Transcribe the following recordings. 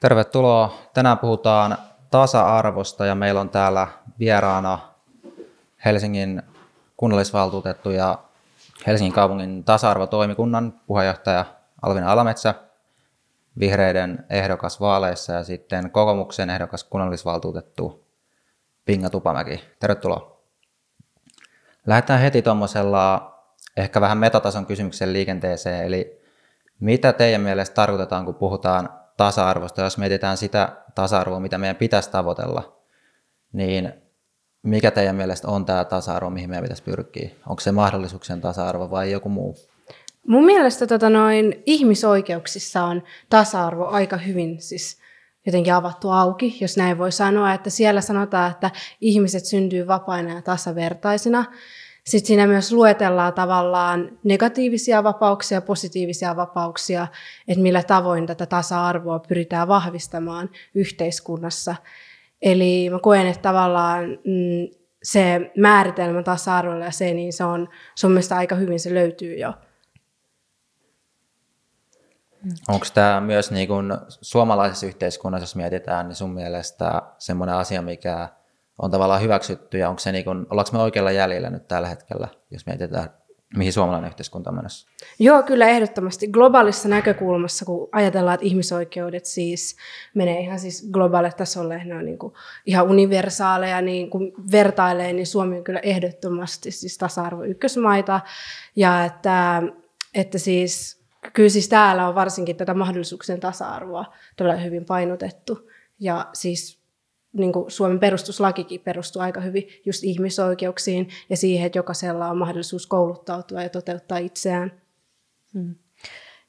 Tervetuloa. Tänään puhutaan tasa-arvosta ja meillä on täällä vieraana Helsingin kunnallisvaltuutettu ja Helsingin kaupungin tasa-arvotoimikunnan puheenjohtaja Alvina Alametsä, vihreiden ehdokas vaaleissa ja sitten kokoomuksen ehdokas kunnallisvaltuutettu Pinga Tupamäki. Tervetuloa. Lähdetään heti tuommoisella ehkä vähän metatason kysymyksen liikenteeseen, eli mitä teidän mielestä tarkoitetaan, kun puhutaan tasa-arvosta, jos mietitään sitä tasa-arvoa, mitä meidän pitäisi tavoitella, niin mikä teidän mielestä on tämä tasa-arvo, mihin meidän pitäisi pyrkiä? Onko se mahdollisuuksien tasa-arvo vai joku muu? Mun mielestä tota noin, ihmisoikeuksissa on tasa-arvo aika hyvin siis jotenkin avattu auki, jos näin voi sanoa, että siellä sanotaan, että ihmiset syntyy vapaina ja tasavertaisina. Sitten siinä myös luetellaan tavallaan negatiivisia vapauksia positiivisia vapauksia, että millä tavoin tätä tasa-arvoa pyritään vahvistamaan yhteiskunnassa. Eli mä koen, että tavallaan mm, se määritelmä tasa-arvolle ja se, niin se on, mielestäni aika hyvin, se löytyy jo. Onko tämä myös niin kun suomalaisessa yhteiskunnassa, jos mietitään, niin sun mielestä semmoinen asia, mikä on tavallaan hyväksytty ja onko se niin kun, ollaanko me oikealla jäljellä nyt tällä hetkellä, jos mietitään, mihin suomalainen yhteiskunta on menossa? Joo, kyllä ehdottomasti. Globaalissa näkökulmassa, kun ajatellaan, että ihmisoikeudet siis menee ihan siis globaalille tasolle, ne on niin kuin ihan universaaleja, niin kun vertailee, niin Suomi on kyllä ehdottomasti siis tasa-arvo ykkösmaita. Ja että, että siis, kyllä siis täällä on varsinkin tätä mahdollisuuksien tasa-arvoa todella hyvin painotettu. Ja siis niin kuin Suomen perustuslakikin perustuu aika hyvin just ihmisoikeuksiin ja siihen, että jokaisella on mahdollisuus kouluttautua ja toteuttaa itseään. Hmm.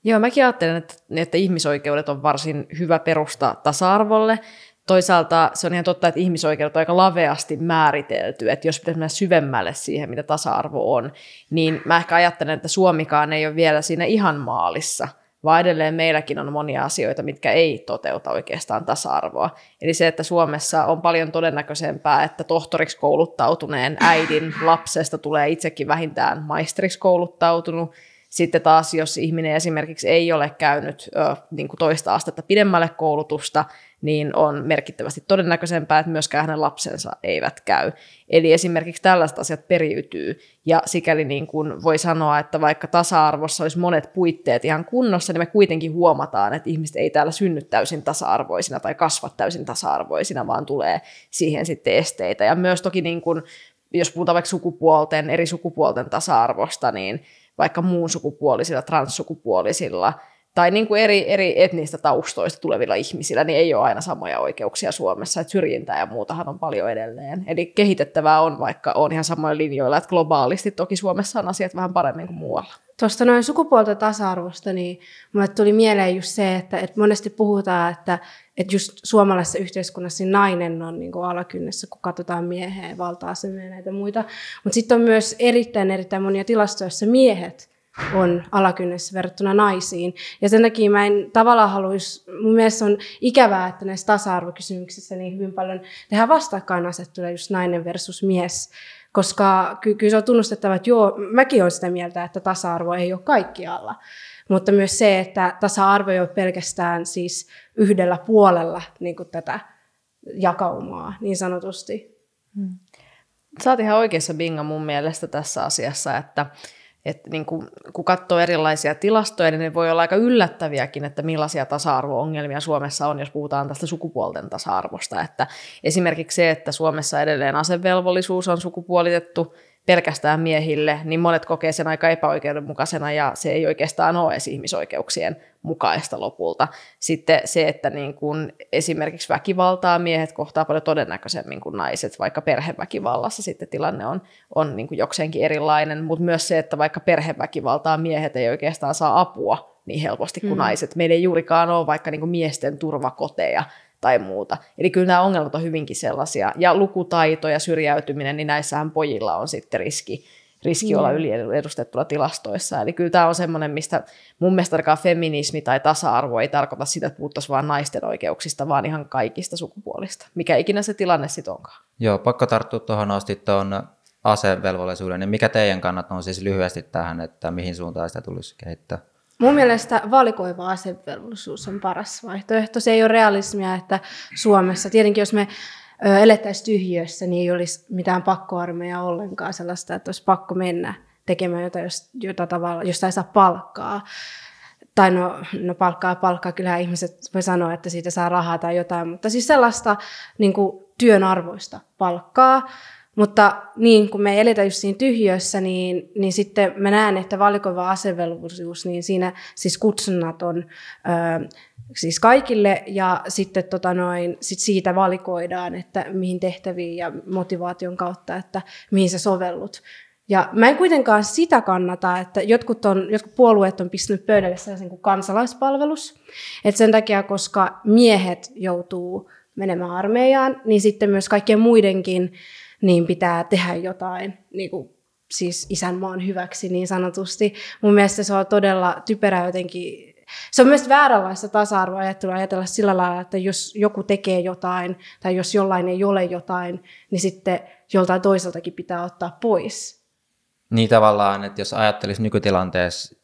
Joo, mäkin ajattelen, että, että ihmisoikeudet on varsin hyvä perusta tasa-arvolle. Toisaalta se on ihan totta, että ihmisoikeudet on aika laveasti määritelty, että jos pitäisi mennä syvemmälle siihen, mitä tasa-arvo on, niin mä ehkä ajattelen, että Suomikaan ei ole vielä siinä ihan maalissa – vaan edelleen meilläkin on monia asioita, mitkä ei toteuta oikeastaan tasa-arvoa. Eli se, että Suomessa on paljon todennäköisempää, että tohtoriksi kouluttautuneen äidin lapsesta tulee itsekin vähintään maisteriksi kouluttautunut, sitten taas, jos ihminen esimerkiksi ei ole käynyt ö, niin kuin toista astetta pidemmälle koulutusta, niin on merkittävästi todennäköisempää, että myöskään hänen lapsensa eivät käy. Eli esimerkiksi tällaiset asiat periytyy, ja sikäli niin kuin voi sanoa, että vaikka tasa-arvossa olisi monet puitteet ihan kunnossa, niin me kuitenkin huomataan, että ihmiset ei täällä synny täysin tasa-arvoisina tai kasva täysin tasa-arvoisina, vaan tulee siihen sitten esteitä. Ja myös toki niin kuin, jos puhutaan vaikka sukupuolten, eri sukupuolten tasa-arvosta, niin vaikka muun sukupuolisilla, transsukupuolisilla tai niin kuin eri, eri etnistä taustoista tulevilla ihmisillä, niin ei ole aina samoja oikeuksia Suomessa. Että syrjintää ja muutahan on paljon edelleen. Eli kehitettävää on, vaikka on ihan samoilla linjoilla, että globaalisti toki Suomessa on asiat vähän paremmin kuin muualla. Tuosta noin sukupuolten tasa-arvosta, niin mulle tuli mieleen just se, että, että monesti puhutaan, että, että just suomalaisessa yhteiskunnassa niin nainen on niin kuin alakynnessä, kun katsotaan mieheen, valta-asemia ja näitä muita. Mutta sitten on myös erittäin, erittäin monia tilastoja, joissa miehet on alakynnessä verrattuna naisiin. Ja sen takia mä en tavallaan haluaisi, mun mielestä on ikävää, että näissä tasa-arvokysymyksissä niin hyvin paljon tehdään vastakkainasettelua just nainen versus mies. Koska ky- kyllä se on tunnustettava, että joo, mäkin olen sitä mieltä, että tasa-arvo ei ole kaikkialla. Mutta myös se, että tasa-arvo ei ole pelkästään siis yhdellä puolella niin kuin tätä jakaumaa niin sanotusti. Hmm. Sä oot ihan oikeassa Binga mun mielestä tässä asiassa, että että niin kun, kun katsoo erilaisia tilastoja, niin ne voi olla aika yllättäviäkin, että millaisia tasa-arvo-ongelmia Suomessa on, jos puhutaan tästä sukupuolten tasa-arvosta. Että esimerkiksi se, että Suomessa edelleen asevelvollisuus on sukupuolitettu, pelkästään miehille, niin monet kokee sen aika epäoikeudenmukaisena ja se ei oikeastaan ole edes ihmisoikeuksien mukaista lopulta. Sitten se, että niin kun esimerkiksi väkivaltaa miehet kohtaa paljon todennäköisemmin kuin naiset, vaikka perheväkivallassa sitten tilanne on, on niin kuin jokseenkin erilainen, mutta myös se, että vaikka perheväkivaltaa miehet ei oikeastaan saa apua niin helposti kuin mm. naiset. Meillä ei juurikaan ole vaikka niin kuin miesten turvakoteja, tai muuta. Eli kyllä nämä ongelmat on hyvinkin sellaisia. Ja lukutaito ja syrjäytyminen, niin näissähän pojilla on sitten riski, riski olla mm. yliedustettuna tilastoissa. Eli kyllä tämä on semmoinen, mistä mun mielestä feminismi tai tasa-arvo ei tarkoita sitä, että puhuttaisiin vain naisten oikeuksista, vaan ihan kaikista sukupuolista. Mikä ikinä se tilanne sitten onkaan. Joo, pakko tarttua tuohon asti tuon asevelvollisuuden. Niin mikä teidän kannat on siis lyhyesti tähän, että mihin suuntaan sitä tulisi kehittää? Mun mielestä valikoiva asevelvollisuus on paras vaihtoehto. Se ei ole realismia, että Suomessa, tietenkin jos me elettäisiin tyhjössä, niin ei olisi mitään pakkoarmeja ollenkaan sellaista, että olisi pakko mennä tekemään jotain, jota tavalla, josta ei saa palkkaa. Tai no, no palkkaa palkkaa, kyllä ihmiset voi sanoa, että siitä saa rahaa tai jotain, mutta siis sellaista niin kuin työn arvoista palkkaa. Mutta niin, kun me ei eletä just siinä tyhjössä, niin, niin sitten mä näen, että valikoiva asevelvollisuus, niin siinä siis kutsunnat on ö, siis kaikille ja sitten tota noin, sit siitä valikoidaan, että mihin tehtäviin ja motivaation kautta, että mihin sä sovellut. Ja mä en kuitenkaan sitä kannata, että jotkut, on, jotkut puolueet on pistänyt pöydälle sellaisen kuin kansalaispalvelus. Et sen takia, koska miehet joutuu menemään armeijaan, niin sitten myös kaikkien muidenkin niin pitää tehdä jotain niin kuin, siis isänmaan hyväksi niin sanotusti. Mun mielestä se on todella typerää jotenkin se on myös vääränlaista tasa-arvoajattelua ajatella sillä lailla, että jos joku tekee jotain tai jos jollain ei ole jotain, niin sitten joltain toiseltakin pitää ottaa pois. Niin tavallaan, että jos ajattelisi nykytilanteessa,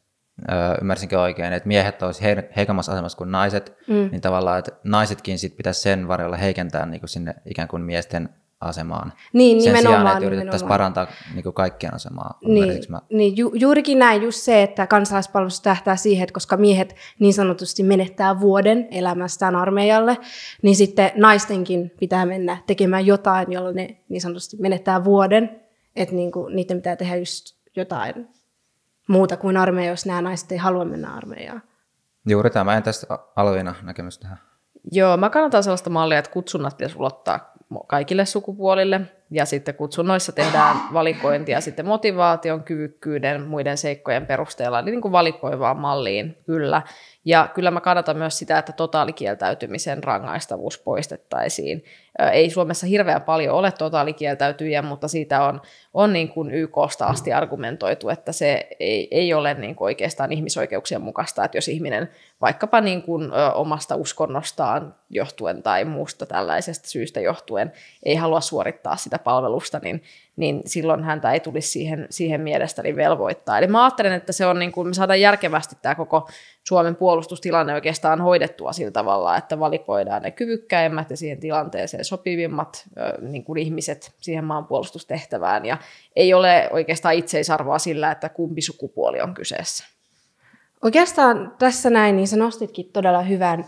ymmärsinkö oikein, että miehet olisivat heikommassa asemassa kuin naiset, mm. niin tavallaan, että naisetkin sit pitäisi sen varjolla heikentää niin kuin sinne ikään kuin miesten asemaan. Niin, Sen nimenomaan. sijaan, että yritettäisiin parantaa niin kuin kaikkien asemaa. Niin, mä... niin ju, juurikin näin, just se, että kansalaispalvelus tähtää siihen, että koska miehet niin sanotusti menettää vuoden elämästään armeijalle, niin sitten naistenkin pitää mennä tekemään jotain, jolloin ne niin sanotusti menettää vuoden, että niin kuin, niiden pitää tehdä just jotain muuta kuin armeija, jos nämä naiset ei halua mennä armeijaan. Juuri tämä. tästä Alviina näkemys tähän? Joo, mä kannatan sellaista mallia, että kutsunnat pitäisi ulottaa kaikille sukupuolille. Ja sitten kutsunnoissa tehdään valikointia sitten motivaation, kyvykkyyden, muiden seikkojen perusteella, niin kuin valikoivaan malliin kyllä. Ja kyllä mä kannatan myös sitä, että totaalikieltäytymisen rangaistavuus poistettaisiin. Ei Suomessa hirveän paljon ole totaalikieltäytyjiä, mutta siitä on, on niin kuin YKsta asti argumentoitu, että se ei, ei ole niin kuin oikeastaan ihmisoikeuksien mukaista, että jos ihminen vaikkapa niin kuin omasta uskonnostaan johtuen tai muusta tällaisesta syystä johtuen ei halua suorittaa sitä palvelusta, niin niin silloin häntä ei tulisi siihen, siihen mielestäni velvoittaa. Eli mä ajattelen, että se on niin kuin, me saadaan järkevästi tämä koko Suomen puolustustilanne oikeastaan hoidettua sillä tavalla, että valikoidaan ne kyvykkäimmät ja siihen tilanteeseen sopivimmat niin kuin ihmiset siihen maanpuolustustehtävään. Ja ei ole oikeastaan itseisarvoa sillä, että kumpi sukupuoli on kyseessä. Oikeastaan tässä näin, niin sä nostitkin todella hyvän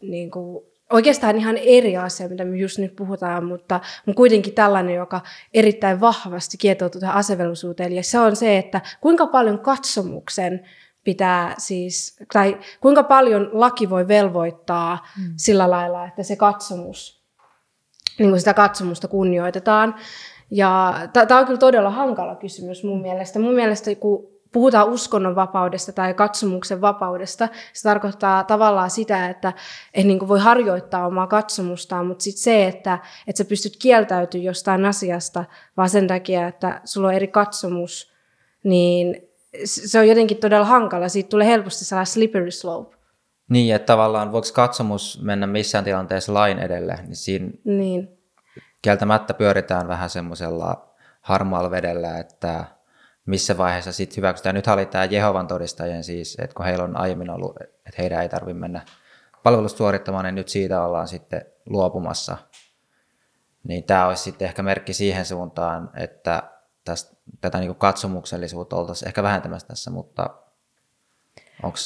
niin kuin oikeastaan ihan eri asia, mitä me just nyt puhutaan, mutta on kuitenkin tällainen, joka erittäin vahvasti kietoutuu tähän asevelvollisuuteen. Ja se on se, että kuinka paljon katsomuksen pitää siis, tai kuinka paljon laki voi velvoittaa mm. sillä lailla, että se katsomus, niin kuin sitä katsomusta kunnioitetaan. Ja tämä on kyllä todella hankala kysymys mun mielestä. Mun mielestä kun puhutaan uskonnonvapaudesta tai katsomuksen vapaudesta, se tarkoittaa tavallaan sitä, että et niin voi harjoittaa omaa katsomustaan, mutta sitten se, että et sä pystyt kieltäytymään jostain asiasta, vaan sen takia, että sulla on eri katsomus, niin se on jotenkin todella hankala. Siitä tulee helposti sellainen slippery slope. Niin, että tavallaan voiko katsomus mennä missään tilanteessa lain edelle, niin siinä niin. kieltämättä pyöritään vähän semmoisella harmaalla vedellä, että missä vaiheessa sitten hyväksytään. Nyt oli tämä Jehovan todistajien siis, että kun heillä on aiemmin ollut, että heidän ei tarvitse mennä palvelusta suorittamaan, niin nyt siitä ollaan sitten luopumassa. Niin tämä olisi sitten ehkä merkki siihen suuntaan, että tästä, tätä niin katsomuksellisuutta oltaisiin ehkä vähentämässä tässä, mutta onko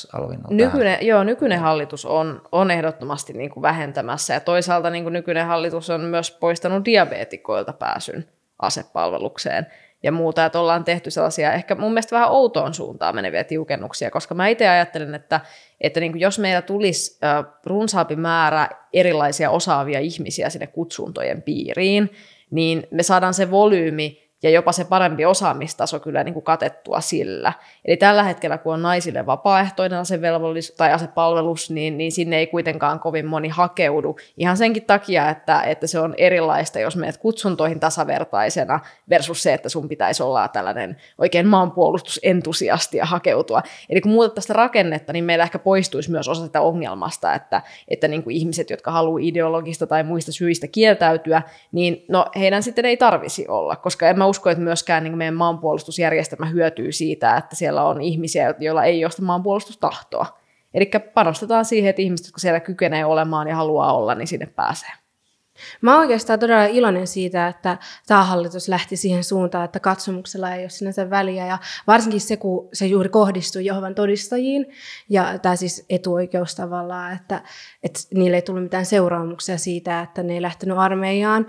nykyinen, joo, nykyinen hallitus on, on ehdottomasti niin kuin vähentämässä ja toisaalta niin kuin nykyinen hallitus on myös poistanut diabetikoilta pääsyn asepalvelukseen ja muuta, että ollaan tehty sellaisia ehkä mun mielestä vähän outoon suuntaan meneviä tiukennuksia, koska mä itse ajattelen, että, että niin kuin jos meillä tulisi runsaampi määrä erilaisia osaavia ihmisiä sinne kutsuntojen piiriin, niin me saadaan se volyymi ja jopa se parempi osaamistaso kyllä niin kuin katettua sillä. Eli tällä hetkellä, kun on naisille vapaaehtoinen asevelvollisuus tai asepalvelus, niin, niin sinne ei kuitenkaan kovin moni hakeudu. Ihan senkin takia, että, että se on erilaista, jos menet kutsuntoihin tasavertaisena versus se, että sun pitäisi olla tällainen oikein maanpuolustusentusiasti ja hakeutua. Eli kun muutettaisiin sitä rakennetta, niin meillä ehkä poistuisi myös osa sitä ongelmasta, että, että niin kuin ihmiset, jotka haluaa ideologista tai muista syistä kieltäytyä, niin no, heidän sitten ei tarvisi olla, koska en mä usko, että myöskään niin meidän maanpuolustusjärjestelmä hyötyy siitä, että siellä on ihmisiä, joilla ei ole sitä maanpuolustustahtoa. Eli panostetaan siihen, että ihmiset, jotka siellä kykenee olemaan ja haluaa olla, niin sinne pääsee. Mä oon oikeastaan todella iloinen siitä, että tämä hallitus lähti siihen suuntaan, että katsomuksella ei ole sinänsä väliä. Ja varsinkin se, kun se juuri kohdistui Jehovan todistajiin, ja tämä siis etuoikeus tavallaan, että, että niille ei tullut mitään seuraamuksia siitä, että ne ei lähtenyt armeijaan,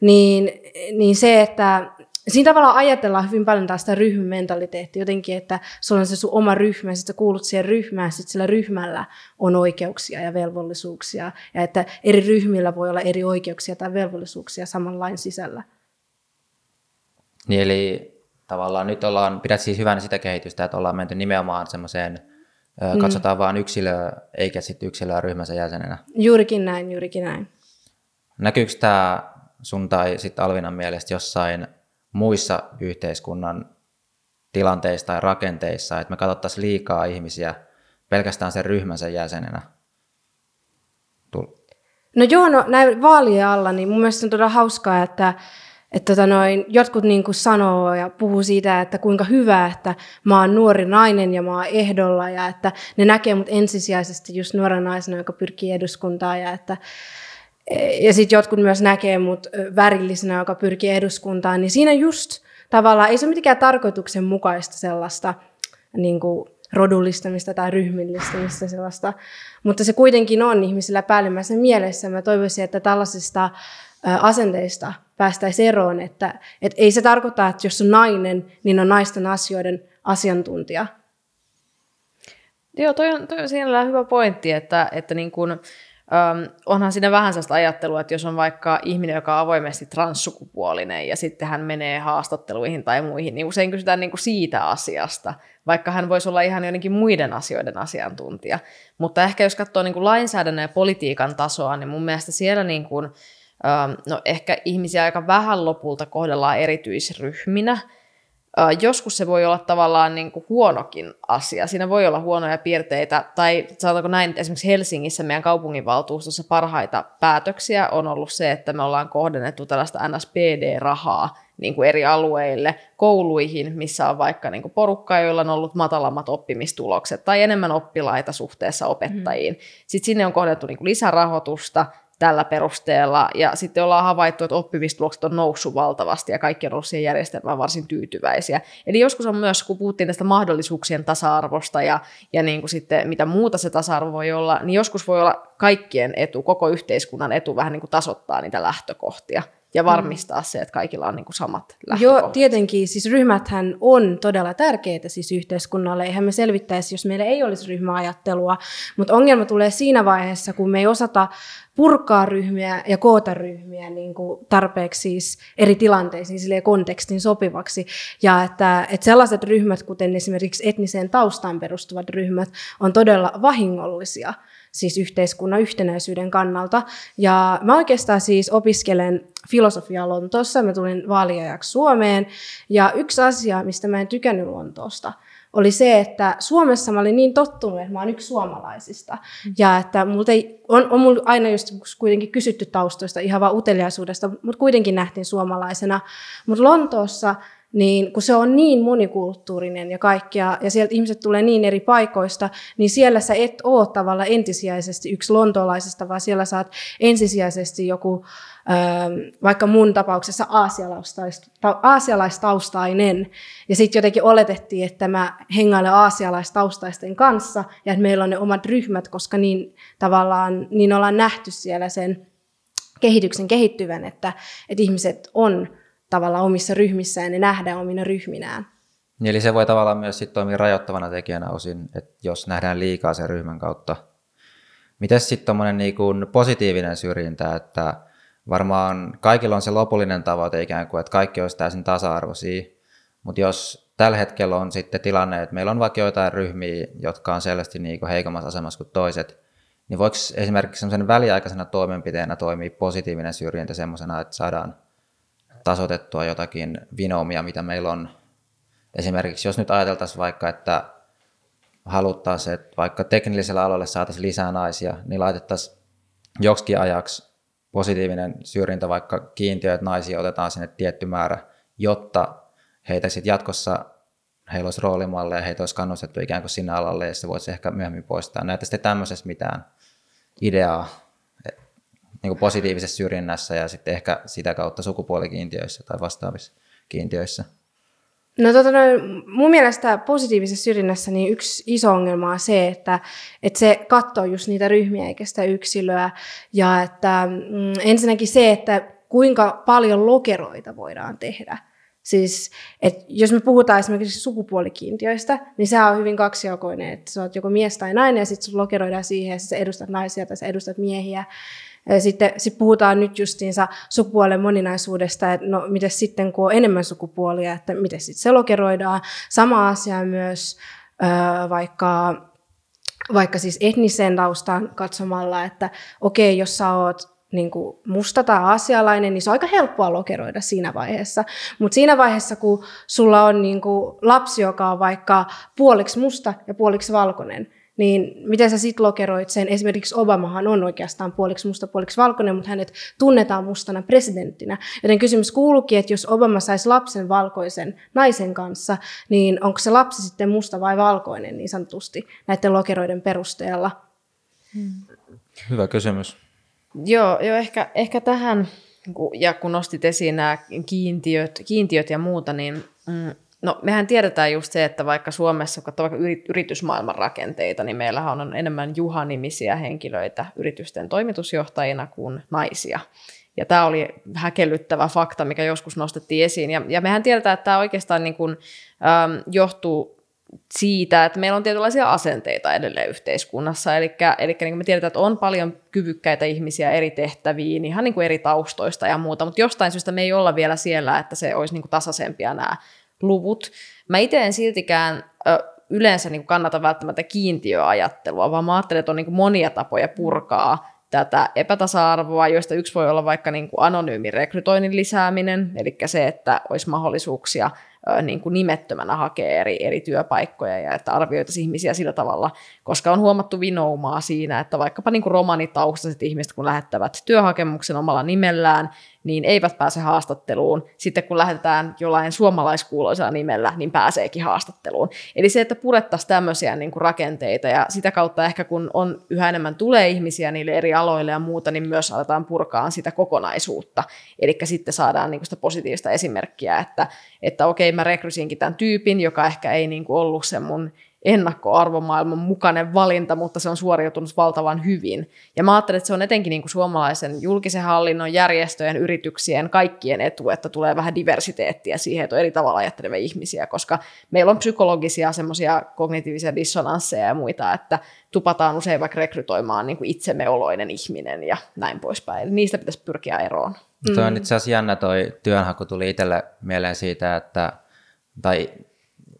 niin, niin se, että siinä tavallaan ajatellaan hyvin paljon taas sitä ryhmämentaliteettia jotenkin, että sulla on se sun oma ryhmä, ja sitten kuulut siihen ryhmään, sitten sillä ryhmällä on oikeuksia ja velvollisuuksia, ja että eri ryhmillä voi olla eri oikeuksia tai velvollisuuksia saman lain sisällä. Niin eli tavallaan nyt ollaan, pidät siis hyvänä sitä kehitystä, että ollaan menty nimenomaan semmoiseen, mm. katsotaan vain yksilöä, eikä sitten yksilöä ryhmänsä jäsenenä. Juurikin näin, juurikin näin. Näkyykö tämä sun tai sitten Alvinan mielestä jossain muissa yhteiskunnan tilanteissa tai rakenteissa, että me katsottaisiin liikaa ihmisiä pelkästään sen ryhmänsä jäsenenä. No joo, no näin vaalien alla, niin mun mielestä on todella hauskaa, että, että tota noin, jotkut niin kuin sanoo ja puhuu siitä, että kuinka hyvä, että mä oon nuori nainen ja mä oon ehdolla ja että ne näkee mut ensisijaisesti just nuoren naisena, joka pyrkii eduskuntaan ja että ja sitten jotkut myös näkee mut värillisenä, joka pyrkii eduskuntaan, niin siinä just tavallaan ei se ole mitenkään tarkoituksenmukaista sellaista niin kuin rodullistamista tai ryhmillistämistä sellaista, mutta se kuitenkin on ihmisillä päällimmäisen mielessä. Mä toivoisin, että tällaisista asenteista päästäisiin eroon, että, että ei se tarkoita, että jos on nainen, niin on naisten asioiden asiantuntija. Joo, toi on, toi on siinä hyvä pointti, että, että niin kun, Öm, onhan siinä vähän sellaista ajattelua, että jos on vaikka ihminen, joka on avoimesti transsukupuolinen ja sitten hän menee haastatteluihin tai muihin, niin usein kysytään niin kuin siitä asiasta, vaikka hän voisi olla ihan jotenkin muiden asioiden asiantuntija. Mutta ehkä jos katsoo niin kuin lainsäädännön ja politiikan tasoa, niin mun mielestä siellä niin kuin, öm, no ehkä ihmisiä aika vähän lopulta kohdellaan erityisryhminä, joskus se voi olla tavallaan niin kuin huonokin asia. Siinä voi olla huonoja piirteitä, tai sanotaanko näin, että esimerkiksi Helsingissä meidän kaupunginvaltuustossa parhaita päätöksiä on ollut se, että me ollaan kohdennettu tällaista NSPD-rahaa niin kuin eri alueille, kouluihin, missä on vaikka niin kuin porukka, joilla on ollut matalammat oppimistulokset tai enemmän oppilaita suhteessa opettajiin. Mm. Sitten sinne on kohdennettu niin kuin lisärahoitusta, tällä perusteella. Ja sitten ollaan havaittu, että oppimistulokset on noussut valtavasti ja kaikki on ollut siihen järjestelmään varsin tyytyväisiä. Eli joskus on myös, kun puhuttiin tästä mahdollisuuksien tasa-arvosta ja, ja niin kuin sitten mitä muuta se tasa-arvo voi olla, niin joskus voi olla kaikkien etu, koko yhteiskunnan etu vähän niin kuin tasoittaa niitä lähtökohtia ja mm. varmistaa mm. se, että kaikilla on niin kuin samat lähtökohdat. Joo, tietenkin. Siis ryhmäthän on todella tärkeitä siis yhteiskunnalle. Eihän me selvittäisi, jos meillä ei olisi ryhmäajattelua. Mutta ongelma tulee siinä vaiheessa, kun me ei osata purkaa ryhmiä ja koota ryhmiä niin kuin tarpeeksi siis eri tilanteisiin sille kontekstin sopivaksi. Ja että, että sellaiset ryhmät, kuten esimerkiksi etniseen taustaan perustuvat ryhmät, on todella vahingollisia siis yhteiskunnan yhtenäisyyden kannalta. Ja mä oikeastaan siis opiskelen filosofiaa Lontoossa, mä tulin vaaliajaksi Suomeen, ja yksi asia, mistä mä en tykännyt Lontoosta, oli se, että Suomessa mä olin niin tottunut, että mä oon yksi suomalaisista. Mm. Ja että multa ei, on, on mulla aina just kuitenkin kysytty taustoista ihan vaan uteliaisuudesta, mutta kuitenkin nähtiin suomalaisena. Mutta Lontoossa niin kun se on niin monikulttuurinen ja kaikkea, ja sieltä ihmiset tulee niin eri paikoista, niin siellä sä et ole tavalla ensisijaisesti yksi lontolaisesta, vaan siellä saat ensisijaisesti joku, ähm, vaikka mun tapauksessa aasialaistaustainen, ja sitten jotenkin oletettiin, että mä hengailen aasialaistaustaisten kanssa, ja että meillä on ne omat ryhmät, koska niin tavallaan, niin ollaan nähty siellä sen kehityksen kehittyvän, että, että ihmiset on tavallaan omissa ryhmissään ja nähdään omina ryhminään. Eli se voi tavallaan myös sit toimia rajoittavana tekijänä osin, että jos nähdään liikaa sen ryhmän kautta. Miten sitten tuommoinen niin positiivinen syrjintä, että varmaan kaikilla on se lopullinen tavoite ikään kuin, että kaikki olisi täysin tasa-arvoisia, mutta jos tällä hetkellä on sitten tilanne, että meillä on vaikka joitain ryhmiä, jotka on selvästi niin heikommassa asemassa kuin toiset, niin voiko esimerkiksi semmoisen väliaikaisena toimenpiteenä toimia positiivinen syrjintä semmoisena, että saadaan tasotettua jotakin vinoomia, mitä meillä on. Esimerkiksi jos nyt ajateltaisiin vaikka, että haluttaisiin, että vaikka teknillisellä aloilla saataisiin lisää naisia, niin laitettaisiin joksikin ajaksi positiivinen syrjintä, vaikka kiintiö, että naisia otetaan sinne tietty määrä jotta heitä sitten jatkossa heillä olisi roolimalleja, heitä olisi kannustettu ikään kuin sinne alalle, ja se voisi ehkä myöhemmin poistaa. Näitä sitten tämmöisessä mitään ideaa niin kuin positiivisessa syrjinnässä ja sitten ehkä sitä kautta sukupuolikiintiöissä tai vastaavissa kiintiöissä? No, tota, no mun mielestä positiivisessa syrjinnässä niin yksi iso ongelma on se, että, että se katsoo just niitä ryhmiä eikä sitä yksilöä. Ja että mm, ensinnäkin se, että kuinka paljon lokeroita voidaan tehdä. Siis, että jos me puhutaan esimerkiksi sukupuolikiintiöistä, niin se on hyvin kaksijakoinen, että sä oot joko mies tai nainen, ja sitten lokeroidaan siihen, että sä edustat naisia tai sä edustat miehiä. Sitten sit puhutaan nyt justiinsa sukupuolen moninaisuudesta, että no miten sitten kun on enemmän sukupuolia, että miten sitten se lokeroidaan. Sama asia myös vaikka, vaikka siis etnisen taustan katsomalla, että okei, jos sä oot niin kuin musta tai asialainen, niin se on aika helppoa lokeroida siinä vaiheessa. Mutta siinä vaiheessa, kun sulla on niin kuin lapsi, joka on vaikka puoliksi musta ja puoliksi valkoinen, niin miten sä sitten lokeroit sen? Esimerkiksi Obamahan on oikeastaan puoliksi musta, puoliksi valkoinen, mutta hänet tunnetaan mustana presidenttinä. Joten kysymys kuuluukin, että jos Obama saisi lapsen valkoisen naisen kanssa, niin onko se lapsi sitten musta vai valkoinen niin sanotusti näiden lokeroiden perusteella? Hyvä kysymys. Joo, joo ehkä, ehkä tähän, ja kun nostit esiin nämä kiintiöt, kiintiöt ja muuta, niin mm, No mehän tiedetään just se, että vaikka Suomessa, kun vaikka yritysmaailman rakenteita, niin meillähän on enemmän Juha-nimisiä henkilöitä yritysten toimitusjohtajina kuin naisia. Ja tämä oli häkellyttävä fakta, mikä joskus nostettiin esiin. Ja, ja mehän tiedetään, että tämä oikeastaan niin kuin, äm, johtuu siitä, että meillä on tietynlaisia asenteita edelleen yhteiskunnassa. Eli, eli niin kuin me tiedetään, että on paljon kyvykkäitä ihmisiä eri tehtäviin, ihan niin kuin eri taustoista ja muuta, mutta jostain syystä me ei olla vielä siellä, että se olisi niin kuin tasaisempia nämä luvut. Mä itse en siltikään ö, yleensä niin kannata välttämättä kiintiöajattelua, vaan mä ajattelen, että on niin monia tapoja purkaa tätä epätasa-arvoa, joista yksi voi olla vaikka niin kuin anonyymin rekrytoinnin lisääminen, eli se, että olisi mahdollisuuksia niin kuin nimettömänä hakea eri, eri työpaikkoja ja että arvioitaisiin ihmisiä sillä tavalla, koska on huomattu vinoumaa siinä, että vaikkapa niin kuin romanitaustaiset ihmiset, kun lähettävät työhakemuksen omalla nimellään, niin eivät pääse haastatteluun. Sitten kun lähdetään jollain suomalaiskuuloisella nimellä, niin pääseekin haastatteluun. Eli se, että purettaisiin tämmöisiä niin kuin rakenteita ja sitä kautta ehkä kun on yhä enemmän tulee ihmisiä niille eri aloille ja muuta, niin myös aletaan purkaa sitä kokonaisuutta. Eli sitten saadaan niin kuin sitä positiivista esimerkkiä, että, että okei, mä rekrysinkin tämän tyypin, joka ehkä ei niin kuin ollut se mun ennakkoarvomaailman mukainen valinta, mutta se on suoriutunut valtavan hyvin. Ja mä ajattelen, että se on etenkin niin kuin suomalaisen julkisen hallinnon, järjestöjen, yrityksien, kaikkien etu, että tulee vähän diversiteettiä siihen, että on eri tavalla ajattelevia ihmisiä, koska meillä on psykologisia semmoisia kognitiivisia dissonansseja ja muita, että tupataan usein vaikka rekrytoimaan niin kuin itsemme oloinen ihminen ja näin poispäin. Eli niistä pitäisi pyrkiä eroon. Mm. Tuo on itse asiassa jännä toi työnhaku tuli itselle mieleen siitä, että tai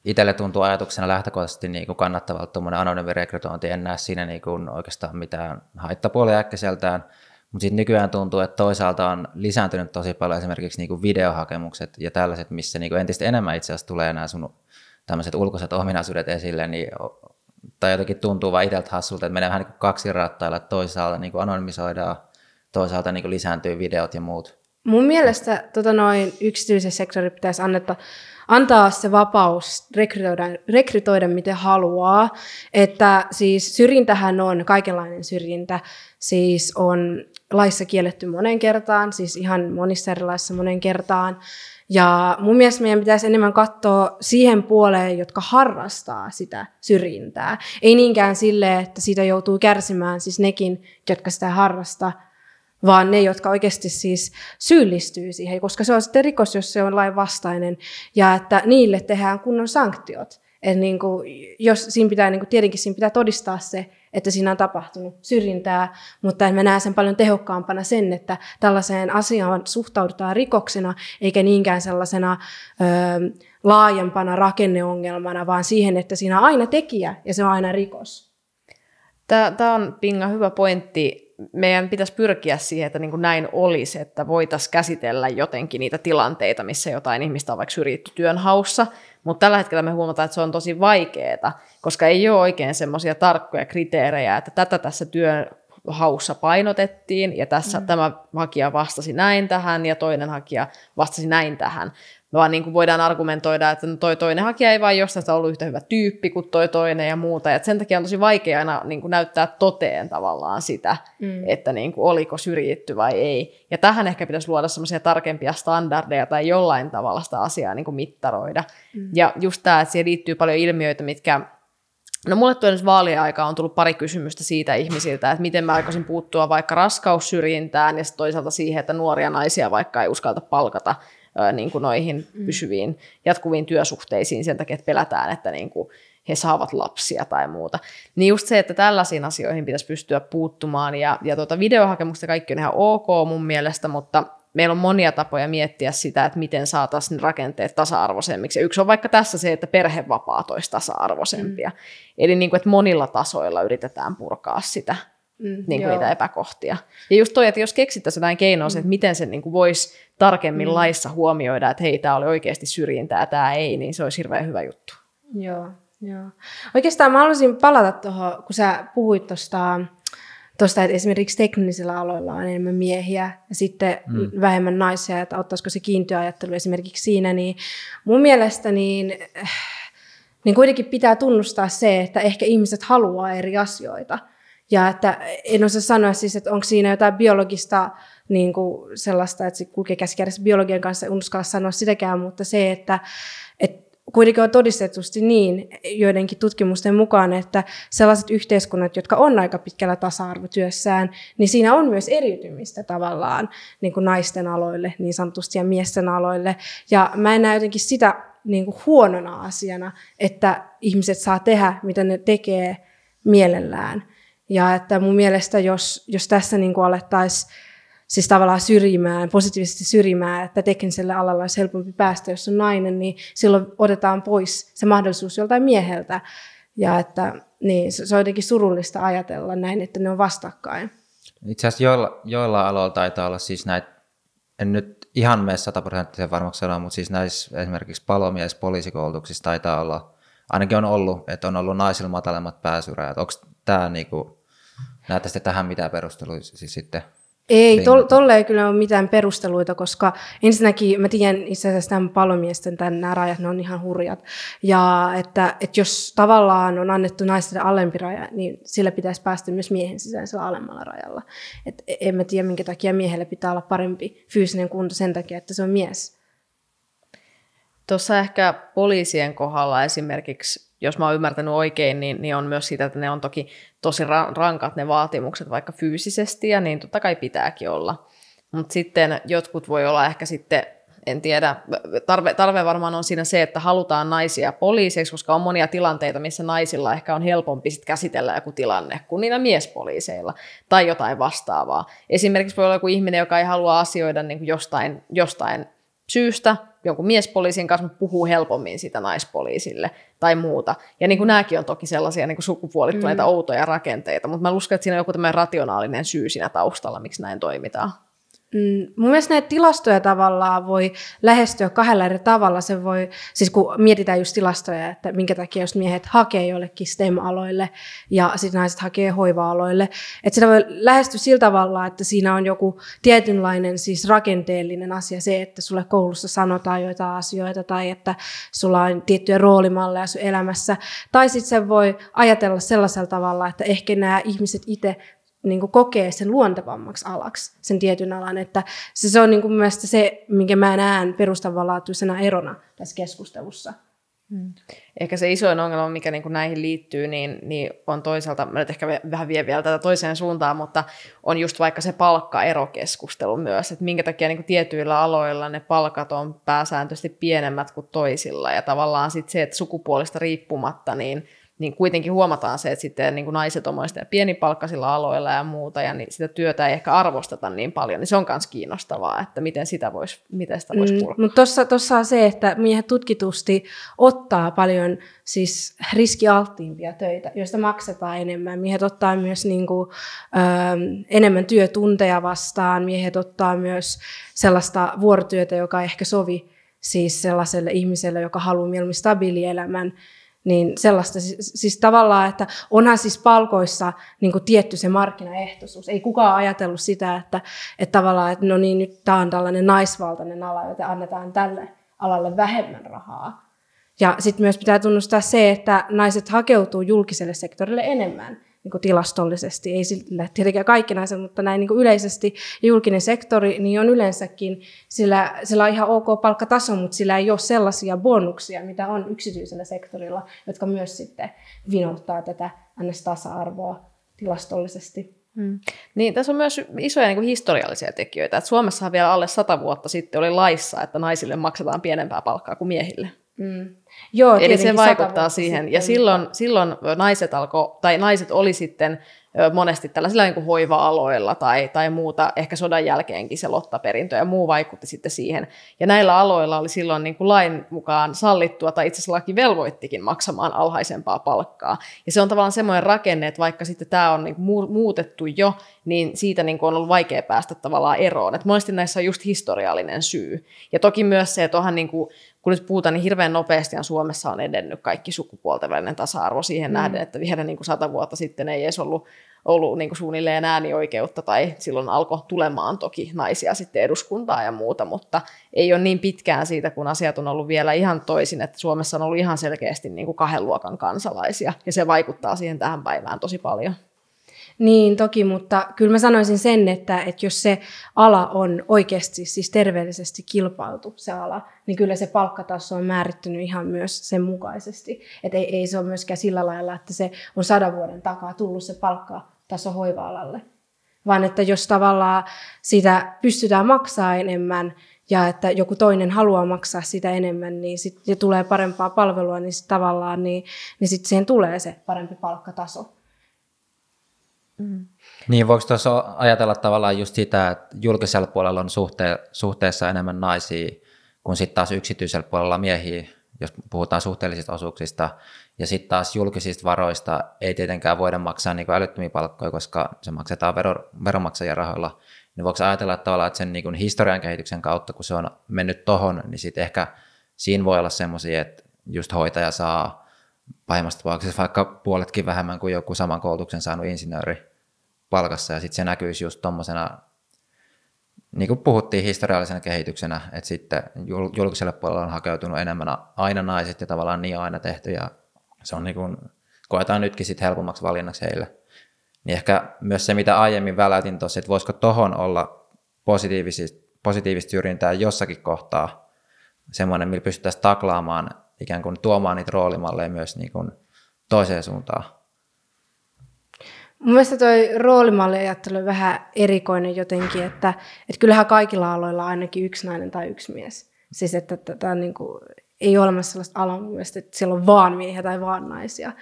itselle tuntuu ajatuksena lähtökohtaisesti niin kuin kannattavalta tuommoinen anonyymi rekrytointi, en näe siinä niin kuin oikeastaan mitään haittapuolia äkkiseltään, mutta sitten nykyään tuntuu, että toisaalta on lisääntynyt tosi paljon esimerkiksi niin kuin videohakemukset ja tällaiset, missä niin kuin entistä enemmän itse asiassa tulee nämä sun tämmöiset ulkoiset ominaisuudet esille, niin, tai jotenkin tuntuu vaan itseltä hassulta, että menee vähän niin kuin kaksi rattailla, että toisaalta niin kuin anonymisoidaan, toisaalta niin kuin lisääntyy videot ja muut. Mun mielestä tota noin yksityisen sektorin pitäisi annetta antaa se vapaus rekrytoida, rekrytoida miten haluaa. Että siis syrjintähän on kaikenlainen syrjintä. Siis on laissa kielletty monen kertaan, siis ihan monissa erilaisissa monen kertaan. Ja mun mielestä meidän pitäisi enemmän katsoa siihen puoleen, jotka harrastaa sitä syrjintää. Ei niinkään sille, että siitä joutuu kärsimään siis nekin, jotka sitä harrastaa, vaan ne, jotka oikeasti siis syyllistyy siihen, koska se on sitten rikos, jos se on lain vastainen, ja että niille tehdään kunnon sanktiot. Et niin kuin, jos siinä pitää, niin kuin, tietenkin siinä pitää todistaa se, että siinä on tapahtunut syrjintää, mutta mä näen sen paljon tehokkaampana sen, että tällaiseen asiaan suhtaudutaan rikoksena, eikä niinkään sellaisena ö, laajempana rakenneongelmana, vaan siihen, että siinä on aina tekijä ja se on aina rikos. Tämä on Pinga hyvä pointti meidän pitäisi pyrkiä siihen, että niin kuin näin olisi, että voitaisiin käsitellä jotenkin niitä tilanteita, missä jotain ihmistä on vaikka syrjitty työnhaussa, mutta tällä hetkellä me huomataan, että se on tosi vaikeaa, koska ei ole oikein semmoisia tarkkoja kriteerejä, että tätä tässä työn haussa painotettiin, ja tässä mm. tämä hakija vastasi näin tähän, ja toinen hakija vastasi näin tähän vaan niin kuin voidaan argumentoida, että no toi toinen hakija ei vain jostain ollut yhtä hyvä tyyppi kuin toi toinen ja muuta. Ja sen takia on tosi vaikea aina niin kuin näyttää toteen tavallaan sitä, mm. että niin kuin oliko syrjitty vai ei. Ja tähän ehkä pitäisi luoda semmoisia tarkempia standardeja tai jollain tavalla sitä asiaa niin kuin mittaroida. Mm. Ja just tämä, että siihen liittyy paljon ilmiöitä, mitkä No mulle tuonne vaalien aikaa on tullut pari kysymystä siitä ihmisiltä, että miten mä aikaisin puuttua vaikka raskaussyrjintään ja toisaalta siihen, että nuoria naisia vaikka ei uskalta palkata niin kuin noihin mm. pysyviin jatkuviin työsuhteisiin sen takia, että pelätään, että niin kuin he saavat lapsia tai muuta. Niin just se, että tällaisiin asioihin pitäisi pystyä puuttumaan ja, ja tuota videohakemukset kaikki on ihan ok mun mielestä, mutta meillä on monia tapoja miettiä sitä, että miten saataisiin rakenteet tasa-arvoisemmiksi. Ja yksi on vaikka tässä se, että perhevapaat olisi tasa-arvoisempia. Mm. Eli niin kuin, että monilla tasoilla yritetään purkaa sitä mm, niin kuin niitä epäkohtia. Ja just toi, että jos keksittäisiin jotain keinoa, mm. että miten se niin kuin voisi tarkemmin mm. laissa huomioida, että hei, tämä oli oikeasti syrjintää, tämä ei, niin se olisi hirveän hyvä juttu. Joo, joo. Oikeastaan mä haluaisin palata tuohon, kun sä puhuit tuosta, tosta, että esimerkiksi teknisillä aloilla on enemmän miehiä ja sitten mm. vähemmän naisia, että ottaisiko se kiintiöajattelu esimerkiksi siinä, niin mun mielestä niin, niin kuitenkin pitää tunnustaa se, että ehkä ihmiset haluaa eri asioita. Ja että en osaa sanoa siis, että onko siinä jotain biologista niin kuin sellaista, että se kulkee käsikädessä biologian kanssa, en uskalla sanoa sitäkään, mutta se, että, että kuitenkin on todistetusti niin joidenkin tutkimusten mukaan, että sellaiset yhteiskunnat, jotka on aika pitkällä tasa-arvotyössään, niin siinä on myös eriytymistä tavallaan niin kuin naisten aloille niin sanotusti ja miesten aloille. Ja mä en näe jotenkin sitä niin kuin huonona asiana, että ihmiset saa tehdä, mitä ne tekee mielellään. Ja että mun mielestä, jos, jos tässä niin alettaisiin siis tavallaan syrjimään, positiivisesti syrjimään, että tekniselle alalla olisi helpompi päästä, jos on nainen, niin silloin otetaan pois se mahdollisuus joltain mieheltä. Ja että niin, se on jotenkin surullista ajatella näin, että ne on vastakkain. Itse asiassa joilla, joilla aloilla taitaa olla siis näitä, en nyt ihan mene sataprosenttisen varmaksi sanoa, mutta siis näissä esimerkiksi palomies poliisikoulutuksissa taitaa olla, ainakin on ollut, että on ollut naisilla matalemmat pääsyrajat. Onko tämä niinku, näyttäisitte tähän mitään perusteluja siis sitten? Ei, tol, tolle ei kyllä ole mitään perusteluita, koska ensinnäkin mä tiedän itse asiassa tämän palomiesten tämän, nämä rajat, ne on ihan hurjat. Ja että, että jos tavallaan on annettu naisten alempi raja, niin sillä pitäisi päästä myös miehen sisäisellä alemmalla rajalla. Et en mä tiedä, minkä takia miehelle pitää olla parempi fyysinen kunto sen takia, että se on mies. Tuossa ehkä poliisien kohdalla esimerkiksi, jos mä oon ymmärtänyt oikein, niin, niin on myös sitä, että ne on toki tosi rankat ne vaatimukset vaikka fyysisesti, ja niin totta kai pitääkin olla. Mutta sitten jotkut voi olla ehkä sitten, en tiedä, tarve, tarve varmaan on siinä se, että halutaan naisia poliiseiksi, koska on monia tilanteita, missä naisilla ehkä on helpompi sit käsitellä joku tilanne kuin niillä miespoliiseilla tai jotain vastaavaa. Esimerkiksi voi olla joku ihminen, joka ei halua asioida niin kuin jostain, jostain syystä jonkun miespoliisin kanssa, mutta puhuu helpommin sitä naispoliisille tai muuta. Ja niin kuin nämäkin on toki sellaisia niin kuin sukupuolittuneita mm. outoja rakenteita, mutta mä uskon, että siinä on joku tämmöinen rationaalinen syy siinä taustalla, miksi näin toimitaan. Mm, mun mielestä näitä tilastoja tavallaan voi lähestyä kahdella eri tavalla. Se voi, siis kun mietitään just tilastoja, että minkä takia jos miehet hakee jollekin STEM-aloille ja sitten naiset hakee hoiva-aloille, että sitä voi lähestyä sillä tavalla, että siinä on joku tietynlainen siis rakenteellinen asia, se, että sulle koulussa sanotaan joitain asioita tai että sulla on tiettyjä roolimalleja sun elämässä. Tai sitten se voi ajatella sellaisella tavalla, että ehkä nämä ihmiset itse niin kuin kokee sen luontevammaksi alaksi, sen tietyn alan. Että se, se on niin kuin mielestäni se, minkä mä näen perustavanlaatuisena erona tässä keskustelussa. Hmm. Ehkä se isoin ongelma, mikä niin kuin näihin liittyy, niin, niin on toisaalta, mä nyt ehkä vähän vie vielä tätä toiseen suuntaan, mutta on just vaikka se palkkaerokeskustelu myös, että minkä takia niin kuin tietyillä aloilla ne palkat on pääsääntöisesti pienemmät kuin toisilla, ja tavallaan sitten se, että sukupuolista riippumatta, niin niin kuitenkin huomataan se, että sitten niin kuin naiset on monesti pienipalkkaisilla aloilla ja muuta, ja niin sitä työtä ei ehkä arvosteta niin paljon, niin se on myös kiinnostavaa, että miten sitä voisi, miten sitä voisi purkaa. Mm, mutta tuossa on se, että miehet tutkitusti ottaa paljon siis riskialttiimpia töitä, joista maksetaan enemmän. Miehet ottaa myös niin kuin, ö, enemmän työtunteja vastaan, miehet ottaa myös sellaista vuorotyötä, joka ei ehkä sovi siis sellaiselle ihmiselle, joka haluaa mieluummin stabiilielämän, Niin sellaista, siis, tavallaan, että onhan siis palkoissa niin kuin tietty se markkinaehtoisuus. Ei kukaan ajatellut sitä, että, että tavallaan, että no niin, nyt tämä on tällainen naisvaltainen ala, joten annetaan tälle alalle vähemmän rahaa. Ja sitten myös pitää tunnustaa se, että naiset hakeutuu julkiselle sektorille enemmän niin kuin tilastollisesti, ei sille tietenkään kaikki naiset, mutta näin niin kuin yleisesti. Julkinen sektori niin on yleensäkin, sillä, sillä on ihan ok palkkataso, mutta sillä ei ole sellaisia bonuksia, mitä on yksityisellä sektorilla, jotka myös sitten vinouttaa tätä NS-tasa-arvoa tilastollisesti. Hmm. Niin, tässä on myös isoja niin kuin historiallisia tekijöitä. Suomessa vielä alle sata vuotta sitten oli laissa, että naisille maksetaan pienempää palkkaa kuin miehille. Mm. Joo, Eli se vaikuttaa siihen. Sitten, ja silloin, silloin naiset, alko, tai naiset oli sitten monesti tällaisilla niin kuin hoiva-aloilla tai, tai muuta, ehkä sodan jälkeenkin se lottaperintö ja muu vaikutti sitten siihen. Ja näillä aloilla oli silloin niin kuin lain mukaan sallittua, tai itse asiassa laki velvoittikin maksamaan alhaisempaa palkkaa. Ja se on tavallaan semmoinen rakenne, että vaikka sitten tämä on niin kuin muutettu jo, niin siitä niin kuin on ollut vaikea päästä tavallaan eroon. Että monesti näissä on just historiallinen syy. Ja toki myös se, että onhan niin kuin kun nyt puhutaan, niin hirveän nopeasti Suomessa on edennyt kaikki sukupuolten välinen tasa-arvo siihen mm. nähden, että vielä niin kuin sata vuotta sitten ei edes ollut, ollut niin kuin suunnilleen äänioikeutta tai silloin alkoi tulemaan toki naisia sitten eduskuntaa ja muuta, mutta ei ole niin pitkään siitä, kun asiat on ollut vielä ihan toisin, että Suomessa on ollut ihan selkeästi niin kuin kahden luokan kansalaisia ja se vaikuttaa siihen tähän päivään tosi paljon. Niin, toki, mutta kyllä mä sanoisin sen, että, että jos se ala on oikeasti siis terveellisesti kilpailtu, se ala, niin kyllä se palkkataso on määrittynyt ihan myös sen mukaisesti. Että ei, ei se ole myöskään sillä lailla, että se on sadan vuoden takaa tullut se palkkataso hoiva-alalle. Vaan että jos tavallaan sitä pystytään maksaa enemmän, ja että joku toinen haluaa maksaa sitä enemmän, niin sit, ja tulee parempaa palvelua, niin sit tavallaan niin, niin sit siihen tulee se parempi palkkataso. Mm. Niin, voiko tuossa ajatella tavallaan just sitä, että julkisella puolella on suhte- suhteessa enemmän naisia kuin sitten taas yksityisellä puolella miehiä, jos puhutaan suhteellisista osuuksista, ja sitten taas julkisista varoista ei tietenkään voida maksaa niin älyttömiä palkkoja, koska se maksetaan vero, veronmaksajien rahoilla. Niin voiko ajatella että tavallaan, että sen niin historian kehityksen kautta, kun se on mennyt tohon, niin sitten ehkä siinä voi olla semmoisia, että just hoitaja saa pahimmassa tapauksessa vaikka puoletkin vähemmän kuin joku saman koulutuksen saanut insinööri palkassa, ja sitten se näkyisi just tuommoisena, niin kuin puhuttiin historiallisena kehityksenä, että sitten julkiselle puolelle on hakeutunut enemmän aina naiset ja tavallaan niin aina tehty, ja se on niin kuin, koetaan nytkin sitten helpommaksi valinnaksi heille. Niin ehkä myös se, mitä aiemmin välätin tuossa, että voisiko tohon olla positiivista, positiivista syrjintää jossakin kohtaa, semmoinen, millä pystyttäisiin taklaamaan ikään kuin tuomaan niitä roolimalleja myös niin kuin toiseen suuntaan. Mun mielestä toi roolimalliajattelu on vähän erikoinen jotenkin, että, että kyllähän kaikilla aloilla on ainakin yksi nainen tai yksi mies. Siis että tätä niin kuin, ei ole olemassa sellaista alaa mielestä, että siellä on vaan miehiä tai vaan naisia.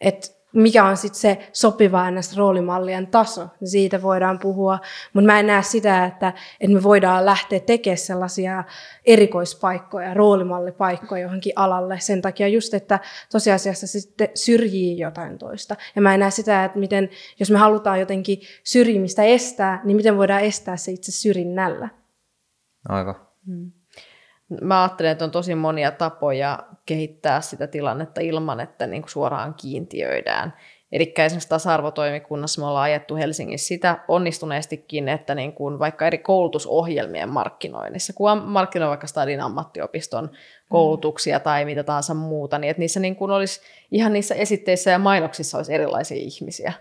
Että mikä on sitten se sopiva ns. roolimallien taso, niin siitä voidaan puhua. Mutta mä en näe sitä, että, että me voidaan lähteä tekemään sellaisia erikoispaikkoja, roolimallipaikkoja johonkin alalle sen takia just, että tosiasiassa se sitten syrjii jotain toista. Ja mä en näe sitä, että miten, jos me halutaan jotenkin syrjimistä estää, niin miten voidaan estää se itse syrjinnällä. Aivan. Hmm. Mä ajattelen, että on tosi monia tapoja kehittää sitä tilannetta ilman, että niin kuin suoraan kiintiöidään. Eli esimerkiksi tasa-arvotoimikunnassa me ollaan ajettu Helsingissä sitä onnistuneestikin, että niin kuin vaikka eri koulutusohjelmien markkinoinnissa, kun markkinoi vaikka Stadin ammattiopiston koulutuksia mm. tai mitä tahansa muuta, niin että niissä niin kuin olisi ihan niissä esitteissä ja mainoksissa olisi erilaisia ihmisiä.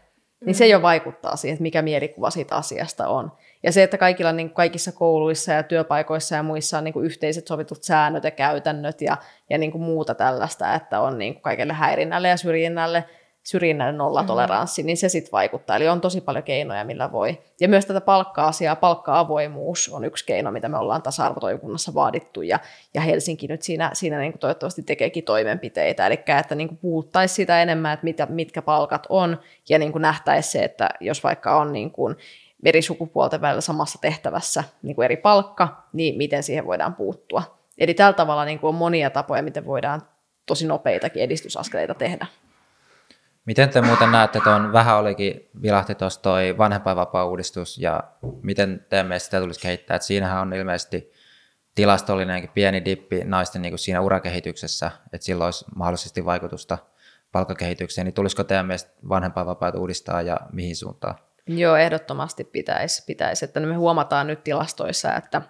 Niin se jo vaikuttaa siihen, että mikä mielikuva siitä asiasta on. Ja se, että kaikilla niin kaikissa kouluissa ja työpaikoissa ja muissa on niin kuin yhteiset sovitut säännöt ja käytännöt ja, ja niin kuin muuta tällaista, että on niin kuin kaikille häirinnälle ja syrjinnälle, syrjinnälle nollatoleranssi, mm-hmm. niin se sitten vaikuttaa. Eli on tosi paljon keinoja, millä voi. Ja myös tätä palkka-asiaa, palkka-avoimuus on yksi keino, mitä me ollaan tasa-arvotoimikunnassa vaadittu, ja, ja Helsinki nyt siinä, siinä niin kuin toivottavasti tekeekin toimenpiteitä, eli että niin kuin puhuttaisiin sitä enemmän, että mitä, mitkä palkat on, ja niin kuin nähtäisiin se, että jos vaikka on niin kuin eri sukupuolten välillä samassa tehtävässä niin kuin eri palkka, niin miten siihen voidaan puuttua. Eli tällä tavalla niin kuin on monia tapoja, miten voidaan tosi nopeitakin edistysaskeleita tehdä. Miten te muuten näette, tuon vähän olikin vilahti tuossa toi vanhempainvapaa-uudistus ja miten teidän mielestä sitä tulisi kehittää? Et siinähän on ilmeisesti tilastollinenkin pieni dippi naisten niin kuin siinä urakehityksessä, että sillä olisi mahdollisesti vaikutusta palkkakehitykseen, niin tulisiko teidän mielestä vanhempainvapaat uudistaa ja mihin suuntaan? Joo, ehdottomasti pitäisi. pitäisi. Että me huomataan nyt tilastoissa, että,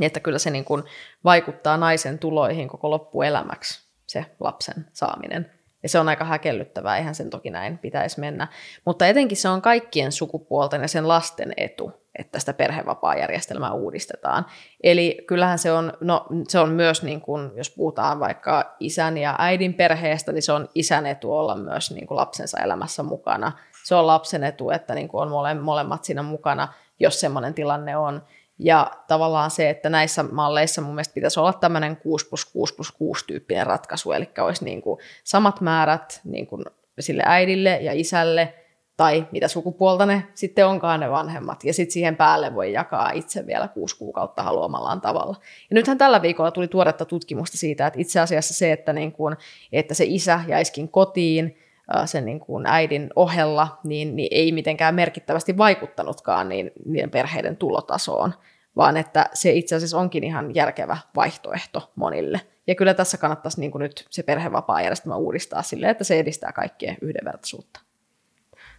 että kyllä se niin kuin vaikuttaa naisen tuloihin koko loppuelämäksi, se lapsen saaminen. Ja se on aika häkellyttävää, eihän sen toki näin pitäisi mennä. Mutta etenkin se on kaikkien sukupuolten ja sen lasten etu, että sitä perhevapaajärjestelmää uudistetaan. Eli kyllähän se on, no, se on myös, niin kuin, jos puhutaan vaikka isän ja äidin perheestä, niin se on isän etu olla myös niin kuin lapsensa elämässä mukana. Se on lapsen etu, että niin kuin on mole, molemmat siinä mukana, jos semmoinen tilanne on. Ja tavallaan se, että näissä malleissa mun mielestä pitäisi olla tämmöinen 6 plus 6 plus 6 tyyppinen ratkaisu, eli olisi niin kuin samat määrät niin kuin sille äidille ja isälle, tai mitä sukupuolta ne sitten onkaan ne vanhemmat. Ja sitten siihen päälle voi jakaa itse vielä kuusi kuukautta haluamallaan tavalla. Ja nythän tällä viikolla tuli tuoretta tutkimusta siitä, että itse asiassa se, että, niin kuin, että se isä jäiskin kotiin sen niin kuin äidin ohella, niin, niin ei mitenkään merkittävästi vaikuttanutkaan niin, niiden perheiden tulotasoon, vaan että se itse asiassa onkin ihan järkevä vaihtoehto monille. Ja kyllä tässä kannattaisi niin kuin nyt se perhevapaa-järjestelmä uudistaa silleen, että se edistää kaikkien yhdenvertaisuutta.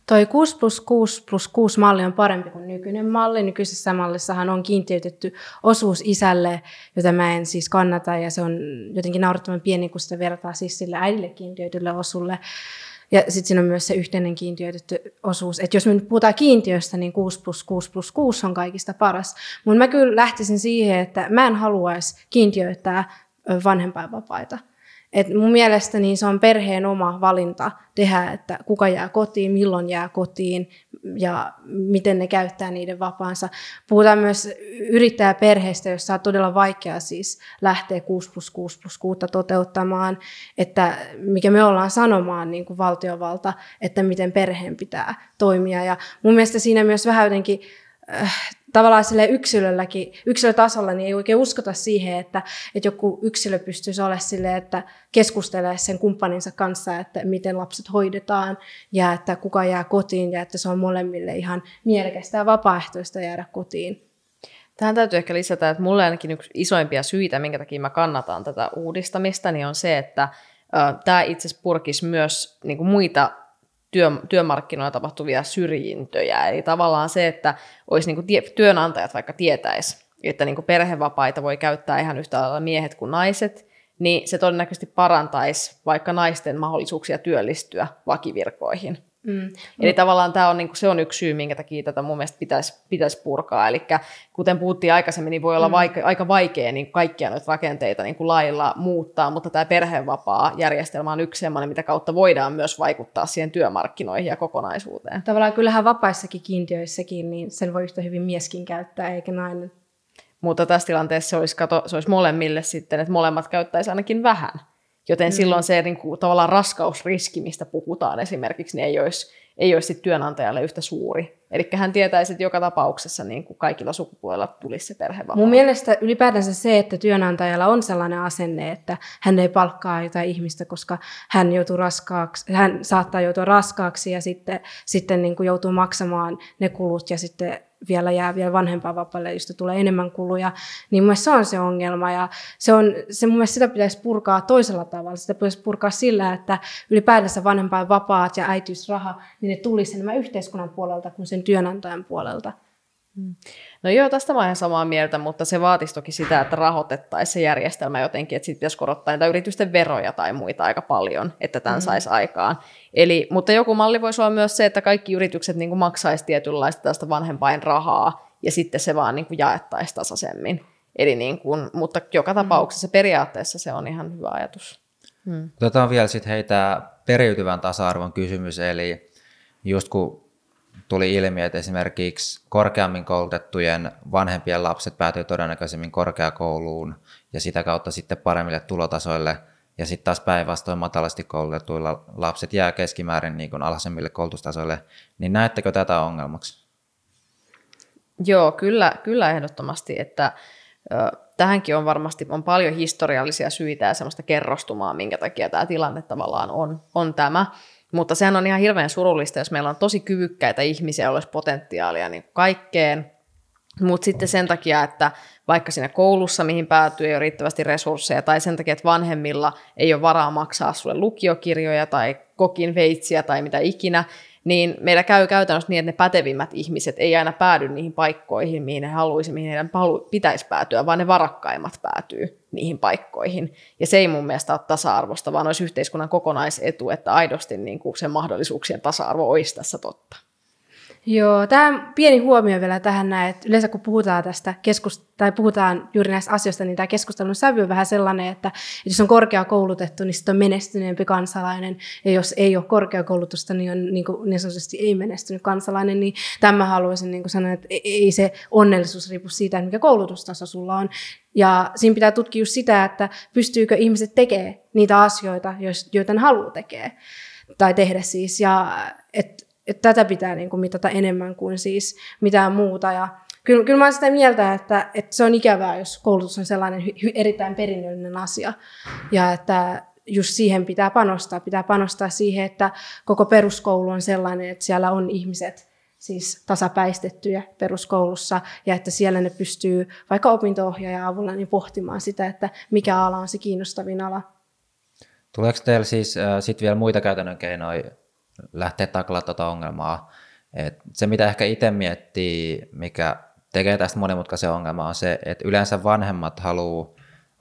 Toi 6 plus 6 plus 6 malli on parempi kuin nykyinen malli. Nykyisessä mallissahan on kiintiöitetty osuus isälle, jota mä en siis kannata, ja se on jotenkin naurettavan pieni, kun sitä vertaa siis sille äidille kiintiöitylle osulle. Ja sitten siinä on myös se yhteinen kiintiöitetty osuus. Että jos me nyt puhutaan kiintiöstä, niin 6 plus 6 plus 6 on kaikista paras. Mutta mä kyllä lähtisin siihen, että mä en haluaisi kiintiöittää vanhempainvapaita. Et mun mielestä niin se on perheen oma valinta tehdä, että kuka jää kotiin, milloin jää kotiin ja miten ne käyttää niiden vapaansa. Puhutaan myös yrittäjäperheistä, jossa on todella vaikea siis lähteä 6 plus 6 plus 6 toteuttamaan, että mikä me ollaan sanomaan niin kuin valtiovalta, että miten perheen pitää toimia. Ja mun mielestä siinä myös vähän jotenkin äh, tavallaan sille yksilölläkin, yksilötasolla, niin ei oikein uskota siihen, että, että joku yksilö pystyisi olemaan silleen, että keskustelee sen kumppaninsa kanssa, että miten lapset hoidetaan ja että kuka jää kotiin ja että se on molemmille ihan mielekästä ja vapaaehtoista jäädä kotiin. Tähän täytyy ehkä lisätä, että mulle ainakin yksi isoimpia syitä, minkä takia mä kannatan tätä uudistamista, niin on se, että tämä itse asiassa purkisi myös niin kuin muita työ, työmarkkinoilla tapahtuvia syrjintöjä. Eli tavallaan se, että olisi niin kuin tie, työnantajat vaikka tietäisi, että niin kuin perhevapaita voi käyttää ihan yhtä lailla miehet kuin naiset, niin se todennäköisesti parantaisi vaikka naisten mahdollisuuksia työllistyä vakivirkoihin. Mm. Eli tavallaan tämä on, niin kuin, se on yksi syy, minkä takia tätä mun mielestä pitäisi, pitäisi purkaa. Eli kuten puhuttiin aikaisemmin, niin voi olla mm. vaike, aika vaikea niin kaikkia noita rakenteita niin kuin lailla muuttaa, mutta tämä perhevapaa-järjestelmä on yksi sellainen, mitä kautta voidaan myös vaikuttaa siihen työmarkkinoihin ja kokonaisuuteen. Tavallaan kyllähän vapaissakin kiintiöissäkin, niin sen voi yhtä hyvin mieskin käyttää, eikä nainen. Mutta tässä tilanteessa se olisi, kato, se olisi molemmille sitten, että molemmat käyttäisi ainakin vähän. Joten mm. silloin se niin kuin, tavallaan raskausriski, mistä puhutaan esimerkiksi, niin ei olisi, ei olisi työnantajalle yhtä suuri. Eli hän tietäisi, että joka tapauksessa niin kuin kaikilla sukupuolilla tulisi se perhevapaa. Mun mielestä ylipäätänsä se, että työnantajalla on sellainen asenne, että hän ei palkkaa jotain ihmistä, koska hän, joutuu raskaaksi, hän saattaa joutua raskaaksi ja sitten, sitten niin kuin joutuu maksamaan ne kulut ja sitten vielä jää vielä vanhempainvapaalle, josta tulee enemmän kuluja, niin mun se on se ongelma. Ja se, on, se mun mielestä sitä pitäisi purkaa toisella tavalla. Sitä pitäisi purkaa sillä, että ylipäätänsä vanhempainvapaat ja äitiysraha, niin ne tulisi enemmän yhteiskunnan puolelta kuin sen työnantajan puolelta. Hmm. No joo, tästä mä olen samaa mieltä, mutta se vaatisi toki sitä, että rahoitettaisiin se järjestelmä jotenkin, että sitten pitäisi korottaa niitä yritysten veroja tai muita aika paljon, että tämän mm. saisi aikaan. Eli, mutta joku malli voisi olla myös se, että kaikki yritykset niin maksaisi tietynlaista tästä vanhempain rahaa ja sitten se vaan niin jaettaisiin tasaisemmin. Eli niin kuin, mutta joka tapauksessa mm. periaatteessa se on ihan hyvä ajatus. Mm. Otetaan vielä sitten heitä periytyvän tasa-arvon kysymys, eli just kun tuli ilmi, että esimerkiksi korkeammin koulutettujen vanhempien lapset päätyivät todennäköisemmin korkeakouluun ja sitä kautta sitten paremmille tulotasoille, ja sitten taas päinvastoin matalasti koulutetuilla lapset jää keskimäärin niin kuin alhaisemmille koulutustasoille, niin näettekö tätä ongelmaksi? Joo, kyllä, kyllä ehdottomasti, että ö, tähänkin on varmasti on paljon historiallisia syitä ja semmoista kerrostumaa, minkä takia tämä tilanne tavallaan on, on tämä. Mutta sehän on ihan hirveän surullista, jos meillä on tosi kyvykkäitä ihmisiä, joilla olisi potentiaalia niin kaikkeen, Mutta sitten sen takia, että vaikka siinä koulussa, mihin päätyy, ei ole riittävästi resursseja, tai sen takia, että vanhemmilla ei ole varaa maksaa sulle lukiokirjoja tai kokin veitsiä tai mitä ikinä, niin meillä käy käytännössä niin, että ne pätevimmät ihmiset ei aina päädy niihin paikkoihin, mihin he haluaisi, mihin heidän pitäisi päätyä, vaan ne varakkaimmat päätyy niihin paikkoihin. Ja se ei mun mielestä ole tasa-arvosta, vaan olisi yhteiskunnan kokonaisetu, että aidosti niin kuin sen mahdollisuuksien tasa-arvo olisi tässä totta. Joo, tämä pieni huomio vielä tähän näin, että yleensä kun puhutaan tästä keskust- tai puhutaan juuri näistä asioista, niin tämä keskustelun sävy on vähän sellainen, että, että jos on korkeakoulutettu, niin sitten on menestyneempi kansalainen, ja jos ei ole korkeakoulutusta, niin on niin, kuin, niin sanotusti ei menestynyt kansalainen, niin tämä haluaisin niin kuin sanoa, että ei se onnellisuus riipu siitä, mikä koulutustaso sulla on. Ja siinä pitää tutkia just sitä, että pystyykö ihmiset tekemään niitä asioita, joita ne haluaa tekee tai tehdä siis, ja että että tätä pitää niin kuin mitata enemmän kuin siis mitään muuta. Ja kyllä, kyllä mä olen sitä mieltä, että, että se on ikävää, jos koulutus on sellainen hy, erittäin perinnöllinen asia. Ja että just siihen pitää panostaa. Pitää panostaa siihen, että koko peruskoulu on sellainen, että siellä on ihmiset siis tasapäistettyjä peruskoulussa ja että siellä ne pystyy vaikka opinto-ohjaajan avulla niin pohtimaan sitä, että mikä ala on se kiinnostavin ala. Tuleeko teillä siis äh, sit vielä muita käytännön keinoja lähteä taklaa tuota ongelmaa. Et se, mitä ehkä itse miettii, mikä tekee tästä monimutkaisen ongelmaa, on se, että yleensä vanhemmat haluaa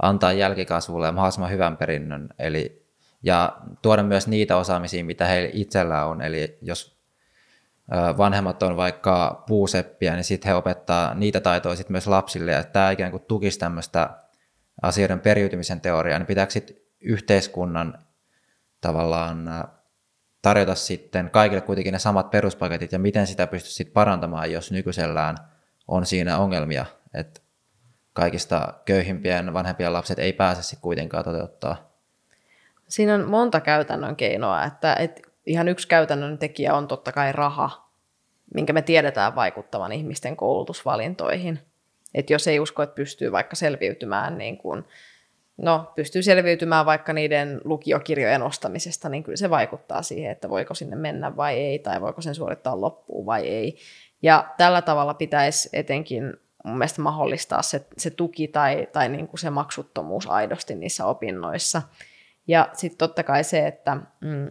antaa jälkikasvulle mahdollisimman hyvän perinnön, eli, ja tuoda myös niitä osaamisia, mitä heillä itsellä on. Eli jos vanhemmat on vaikka puuseppiä, niin sitten he opettaa niitä taitoja sit myös lapsille, ja tämä ikään kuin tukisi tämmöistä asioiden periytymisen teoriaa, niin pitääkö sitten yhteiskunnan tavallaan tarjota sitten kaikille kuitenkin ne samat peruspaketit ja miten sitä pystyisi sitten parantamaan, jos nykyisellään on siinä ongelmia, että kaikista köyhimpien vanhempien lapset ei pääse sitten kuitenkaan toteuttaa. Siinä on monta käytännön keinoa, että, että ihan yksi käytännön tekijä on totta kai raha, minkä me tiedetään vaikuttavan ihmisten koulutusvalintoihin. Että jos ei usko, että pystyy vaikka selviytymään niin kuin no, pystyy selviytymään vaikka niiden lukiokirjojen ostamisesta, niin kyllä se vaikuttaa siihen, että voiko sinne mennä vai ei, tai voiko sen suorittaa loppuun vai ei. Ja tällä tavalla pitäisi etenkin mun mielestä mahdollistaa se, se tuki tai, tai niin kuin se maksuttomuus aidosti niissä opinnoissa. Ja sitten totta kai se, että mm,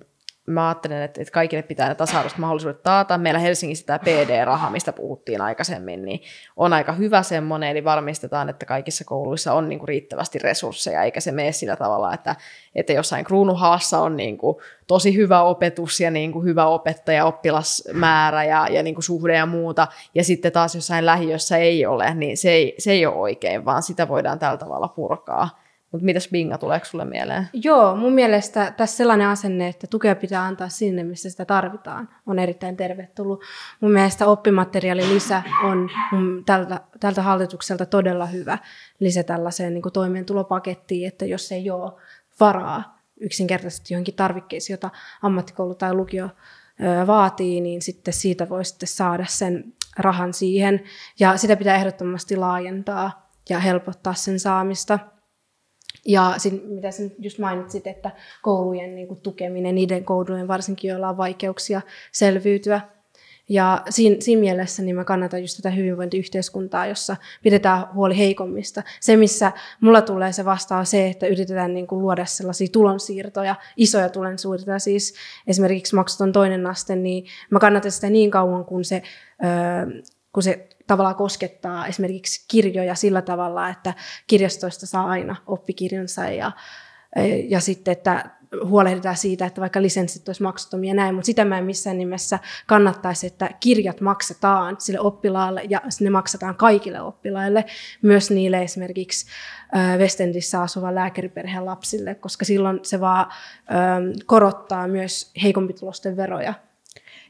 mä ajattelen, että, että kaikille pitää ne tasa-arvoiset mahdollisuudet taata. Meillä Helsingissä tämä PD-raha, mistä puhuttiin aikaisemmin, niin on aika hyvä semmoinen, eli varmistetaan, että kaikissa kouluissa on niin kuin riittävästi resursseja, eikä se mene sillä tavalla, että, että jossain kruunuhaassa on niin kuin tosi hyvä opetus ja niin kuin hyvä opettaja, oppilasmäärä ja, ja niin kuin suhde ja muuta, ja sitten taas jossain lähiössä ei ole, niin se ei, se ei ole oikein, vaan sitä voidaan tällä tavalla purkaa. Mutta mitäs Binga, tuleeko sulle mieleen? Joo, mun mielestä tässä sellainen asenne, että tukea pitää antaa sinne, missä sitä tarvitaan, on erittäin tervetullut. Mun mielestä oppimateriaalilisä on tältä, tältä hallitukselta todella hyvä lisä tällaiseen niin toimeentulopakettiin, että jos ei ole varaa yksinkertaisesti johonkin tarvikkeisiin, jota ammattikoulu tai lukio vaatii, niin sitten siitä voi sitten saada sen rahan siihen. Ja sitä pitää ehdottomasti laajentaa ja helpottaa sen saamista. Ja sit, mitä sä just mainitsit, että koulujen niin kuin, tukeminen, niiden koulujen varsinkin, joilla on vaikeuksia selviytyä. Ja siinä, siinä mielessä niin mä kannatan just tätä hyvinvointiyhteiskuntaa, jossa pidetään huoli heikommista. Se, missä mulla tulee se vastaan se, että yritetään niin kuin luoda sellaisia tulonsiirtoja, isoja tulonsiirtoja, siis esimerkiksi maksuton toinen aste, niin mä kannatan sitä niin kauan, kun se, öö, kun se tavallaan koskettaa esimerkiksi kirjoja sillä tavalla, että kirjastoista saa aina oppikirjansa ja, ja sitten, että huolehditaan siitä, että vaikka lisenssit olisi maksuttomia näin, mutta sitä mä en missään nimessä kannattaisi, että kirjat maksetaan sille oppilaalle ja ne maksetaan kaikille oppilaille, myös niille esimerkiksi Westendissä asuvan lääkäriperheen lapsille, koska silloin se vaan korottaa myös heikompitulosten veroja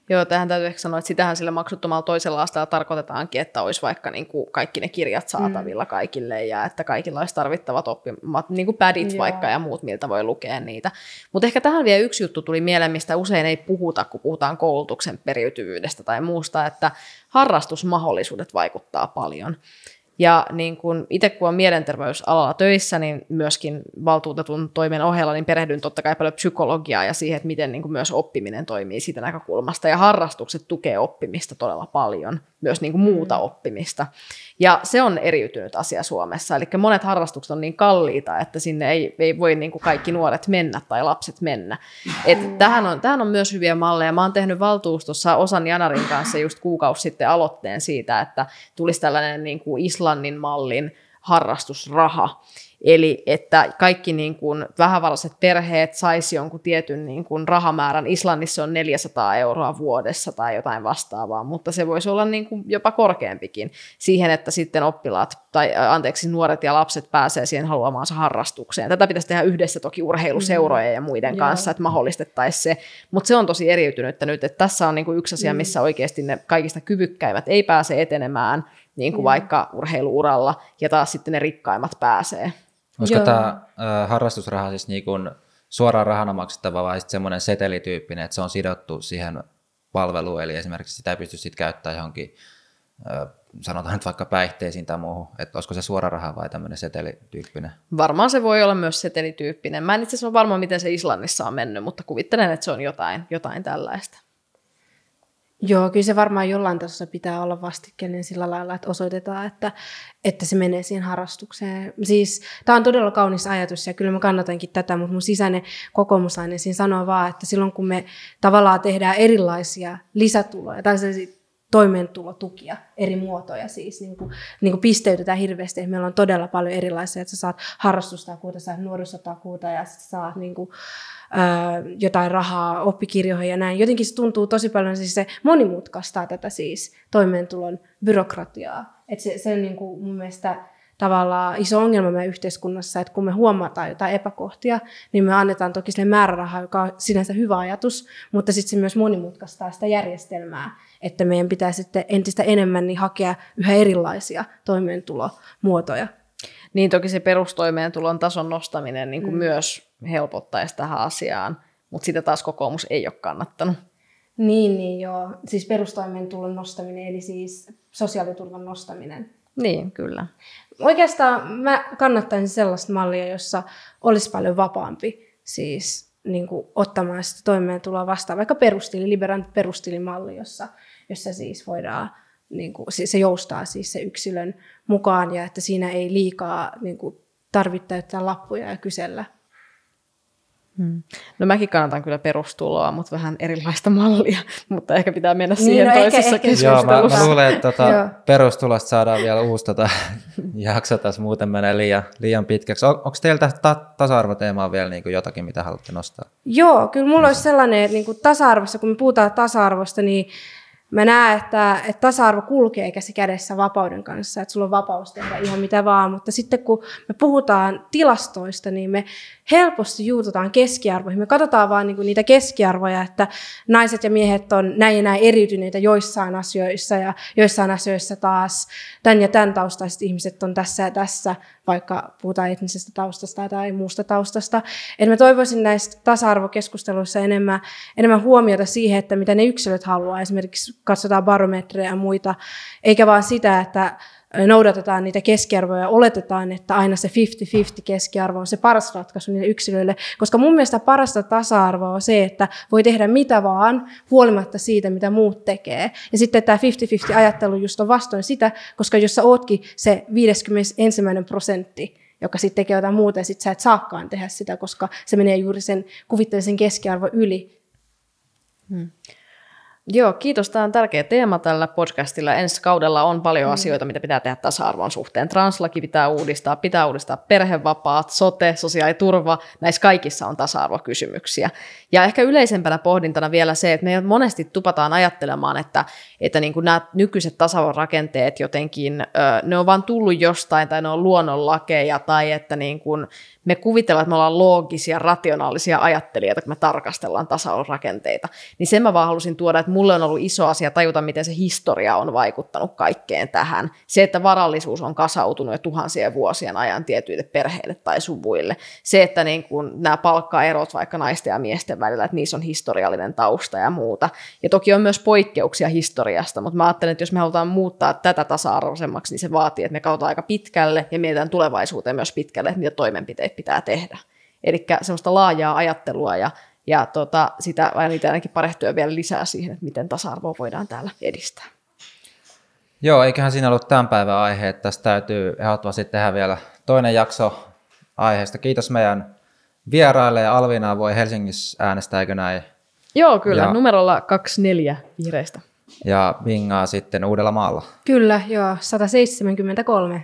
Joo, tähän täytyy ehkä sanoa, että sitähän sillä maksuttomalla toisella asteella tarkoitetaankin, että olisi vaikka niin kuin kaikki ne kirjat saatavilla mm. kaikille ja että kaikilla olisi tarvittavat oppimat, niin kuin padit Joo. vaikka ja muut, miltä voi lukea niitä. Mutta ehkä tähän vielä yksi juttu tuli mieleen, mistä usein ei puhuta, kun puhutaan koulutuksen periytyvyydestä tai muusta, että harrastusmahdollisuudet vaikuttaa paljon. Ja niin kun itse kun on mielenterveysalalla töissä, niin myöskin valtuutetun toimen ohella niin perehdyn totta kai paljon psykologiaa ja siihen, että miten niin myös oppiminen toimii siitä näkökulmasta. Ja harrastukset tukee oppimista todella paljon, myös niin muuta mm. oppimista. Ja se on eriytynyt asia Suomessa. Eli monet harrastukset on niin kalliita, että sinne ei, ei voi niin kuin kaikki nuoret mennä tai lapset mennä. Et tähän, on, tähän on myös hyviä malleja. Mä oon tehnyt valtuustossa Osan Janarin kanssa just kuukausi sitten aloitteen siitä, että tulisi tällainen niin kuin Islannin mallin harrastusraha. Eli että kaikki niin kuin vähävaraiset perheet saisi jonkun tietyn niin kuin rahamäärän. Islannissa on 400 euroa vuodessa tai jotain vastaavaa, mutta se voisi olla niin kuin jopa korkeampikin siihen, että sitten oppilaat tai anteeksi nuoret ja lapset pääsee siihen haluamaansa harrastukseen. Tätä pitäisi tehdä yhdessä toki urheiluseurojen ja muiden mm. kanssa, että mahdollistettaisiin se, mutta se on tosi eriytynyt nyt, että tässä on niin kuin yksi asia, mm. missä oikeasti ne kaikista kyvykkäimmät ei pääse etenemään niin kuin mm. vaikka urheiluuralla, ja taas sitten ne rikkaimmat pääsee. Olisiko tämä äh, harrastusraha siis niin kuin suoraan rahana maksettava vai sitten semmoinen setelityyppinen, että se on sidottu siihen palveluun, eli esimerkiksi sitä ei pysty sitten käyttämään johonkin, äh, sanotaan nyt vaikka päihteisiin tai muuhun, että olisiko se suora raha vai tämmöinen setelityyppinen? Varmaan se voi olla myös setelityyppinen. Mä en itse asiassa ole varma, miten se Islannissa on mennyt, mutta kuvittelen, että se on jotain, jotain tällaista. Joo, kyllä se varmaan jollain tasossa pitää olla vastikkeellinen sillä lailla, että osoitetaan, että, että se menee siihen harrastukseen. Siis tämä on todella kaunis ajatus ja kyllä mä kannatankin tätä, mutta mun sisäinen kokoomuslainen siinä sanoo vaan, että silloin kun me tavallaan tehdään erilaisia lisätuloja, tai toimeentulotukia, eri muotoja siis, niin kuin, niin kuin pisteytetään hirveästi. Meillä on todella paljon erilaisia, että sä saat harrastustakuuta, saat nuorisotakuuta ja saat niin kuin, jotain rahaa oppikirjoihin ja näin. Jotenkin se tuntuu tosi paljon, siis se monimutkaistaa tätä siis toimeentulon byrokratiaa. Et se, se on niin kuin mun mielestä tavallaan iso ongelma meidän yhteiskunnassa, että kun me huomataan jotain epäkohtia, niin me annetaan toki sille määrärahaa, joka on sinänsä hyvä ajatus, mutta sitten se myös monimutkaistaa sitä järjestelmää, että meidän pitää sitten entistä enemmän niin hakea yhä erilaisia toimeentulomuotoja. Niin toki se perustoimeentulon tason nostaminen niin kuin mm. myös helpottaisi tähän asiaan, mutta sitä taas kokoomus ei ole kannattanut. Niin, niin joo. Siis perustoimeentulon nostaminen, eli siis sosiaaliturvan nostaminen. Niin, kyllä. Oikeastaan mä kannattaisin sellaista mallia, jossa olisi paljon vapaampi siis niin kuin ottamaan sitä toimeentuloa vastaan, vaikka perustili, liberant perustilimalli, jossa, jossa siis voidaan, niin kuin, se joustaa siis se yksilön mukaan ja että siinä ei liikaa niin kuin, tarvitse täyttää lappuja ja kysellä Hmm. No mäkin kannatan kyllä perustuloa, mutta vähän erilaista mallia, mutta ehkä pitää mennä niin, siihen no toisessa ehkä, keskustelussa. Joo, mä, mä luulen, että tota, perustulosta saadaan vielä uusi tota, jakso tässä, muuten menee liian, liian pitkäksi. On, onko teiltä ta- tasa-arvoteemaa vielä niin kuin jotakin, mitä haluatte nostaa? Joo, kyllä mulla olisi sellainen, että niin kuin tasa-arvossa, kun me puhutaan tasa-arvosta, niin mä näen, että, että tasa-arvo kulkee käsi kädessä vapauden kanssa, että sulla on vapaus tehdä ihan mitä vaan, mutta sitten kun me puhutaan tilastoista, niin me helposti juututaan keskiarvoihin. Me katsotaan vaan niinku niitä keskiarvoja, että naiset ja miehet on näin ja näin eriytyneitä joissain asioissa ja joissain asioissa taas tämän ja tämän taustaiset ihmiset on tässä ja tässä, vaikka puhutaan etnisestä taustasta tai muusta taustasta. Et mä toivoisin näistä tasa-arvokeskusteluissa enemmän, enemmän huomiota siihen, että mitä ne yksilöt haluaa. Esimerkiksi katsotaan barometreja ja muita, eikä vaan sitä, että noudatetaan niitä keskiarvoja ja oletetaan, että aina se 50-50 keskiarvo on se paras ratkaisu niille yksilöille. Koska mun mielestä parasta tasa-arvoa on se, että voi tehdä mitä vaan huolimatta siitä, mitä muut tekee. Ja sitten tämä 50-50 ajattelu just on vastoin sitä, koska jos sä ootkin se 51. prosentti, joka sitten tekee jotain muuta ja sitten sä et saakaan tehdä sitä, koska se menee juuri sen kuvitteellisen keskiarvo yli. Hmm. Joo, kiitos. Tämä on tärkeä teema tällä podcastilla. Ensi kaudella on paljon mm. asioita, mitä pitää tehdä tasa-arvon suhteen. Translaki pitää uudistaa, pitää uudistaa perhevapaat, sote, sosiaaliturva. Näissä kaikissa on tasa-arvokysymyksiä. Ja ehkä yleisempänä pohdintana vielä se, että me monesti tupataan ajattelemaan, että, että niin kuin nämä nykyiset tasa rakenteet jotenkin, ne on vaan tullut jostain tai ne on luonnonlakeja tai että niin kuin me kuvitellaan, että me ollaan loogisia, rationaalisia ajattelijoita, kun me tarkastellaan tasa rakenteita. Niin sen mä vaan halusin tuoda, että mulle on ollut iso asia tajuta, miten se historia on vaikuttanut kaikkeen tähän. Se, että varallisuus on kasautunut jo tuhansien vuosien ajan tietyille perheille tai suvuille. Se, että niin kun nämä palkkaerot vaikka naisten ja miesten välillä, että niissä on historiallinen tausta ja muuta. Ja toki on myös poikkeuksia historiasta, mutta mä ajattelen, että jos me halutaan muuttaa tätä tasa-arvoisemmaksi, niin se vaatii, että me katsotaan aika pitkälle ja mietitään tulevaisuuteen myös pitkälle, että niitä toimenpiteitä pitää tehdä. Eli semmoista laajaa ajattelua ja, ja tota, sitä niitä ainakin parehtyä vielä lisää siihen, että miten tasa-arvoa voidaan täällä edistää. Joo, eiköhän siinä ollut tämän päivän aihe, että tästä täytyy ehdottomasti tehdä vielä toinen jakso aiheesta. Kiitos meidän vieraille ja Alvina voi Helsingissä äänestää, eikö näin? Joo, kyllä, Ja- numerolla 24 vihreistä. Ja Vingaa sitten Uudella maalla. Kyllä, joo, 173.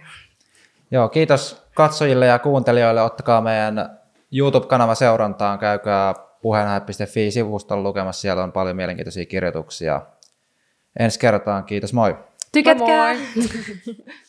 Joo, kiitos katsojille ja kuuntelijoille. Ottakaa meidän YouTube-kanava seurantaan, käykää puheenaihe.fi-sivustolla lukemassa, siellä on paljon mielenkiintoisia kirjoituksia. Ensi kertaan, kiitos moi! Tykätkää! Moi moi!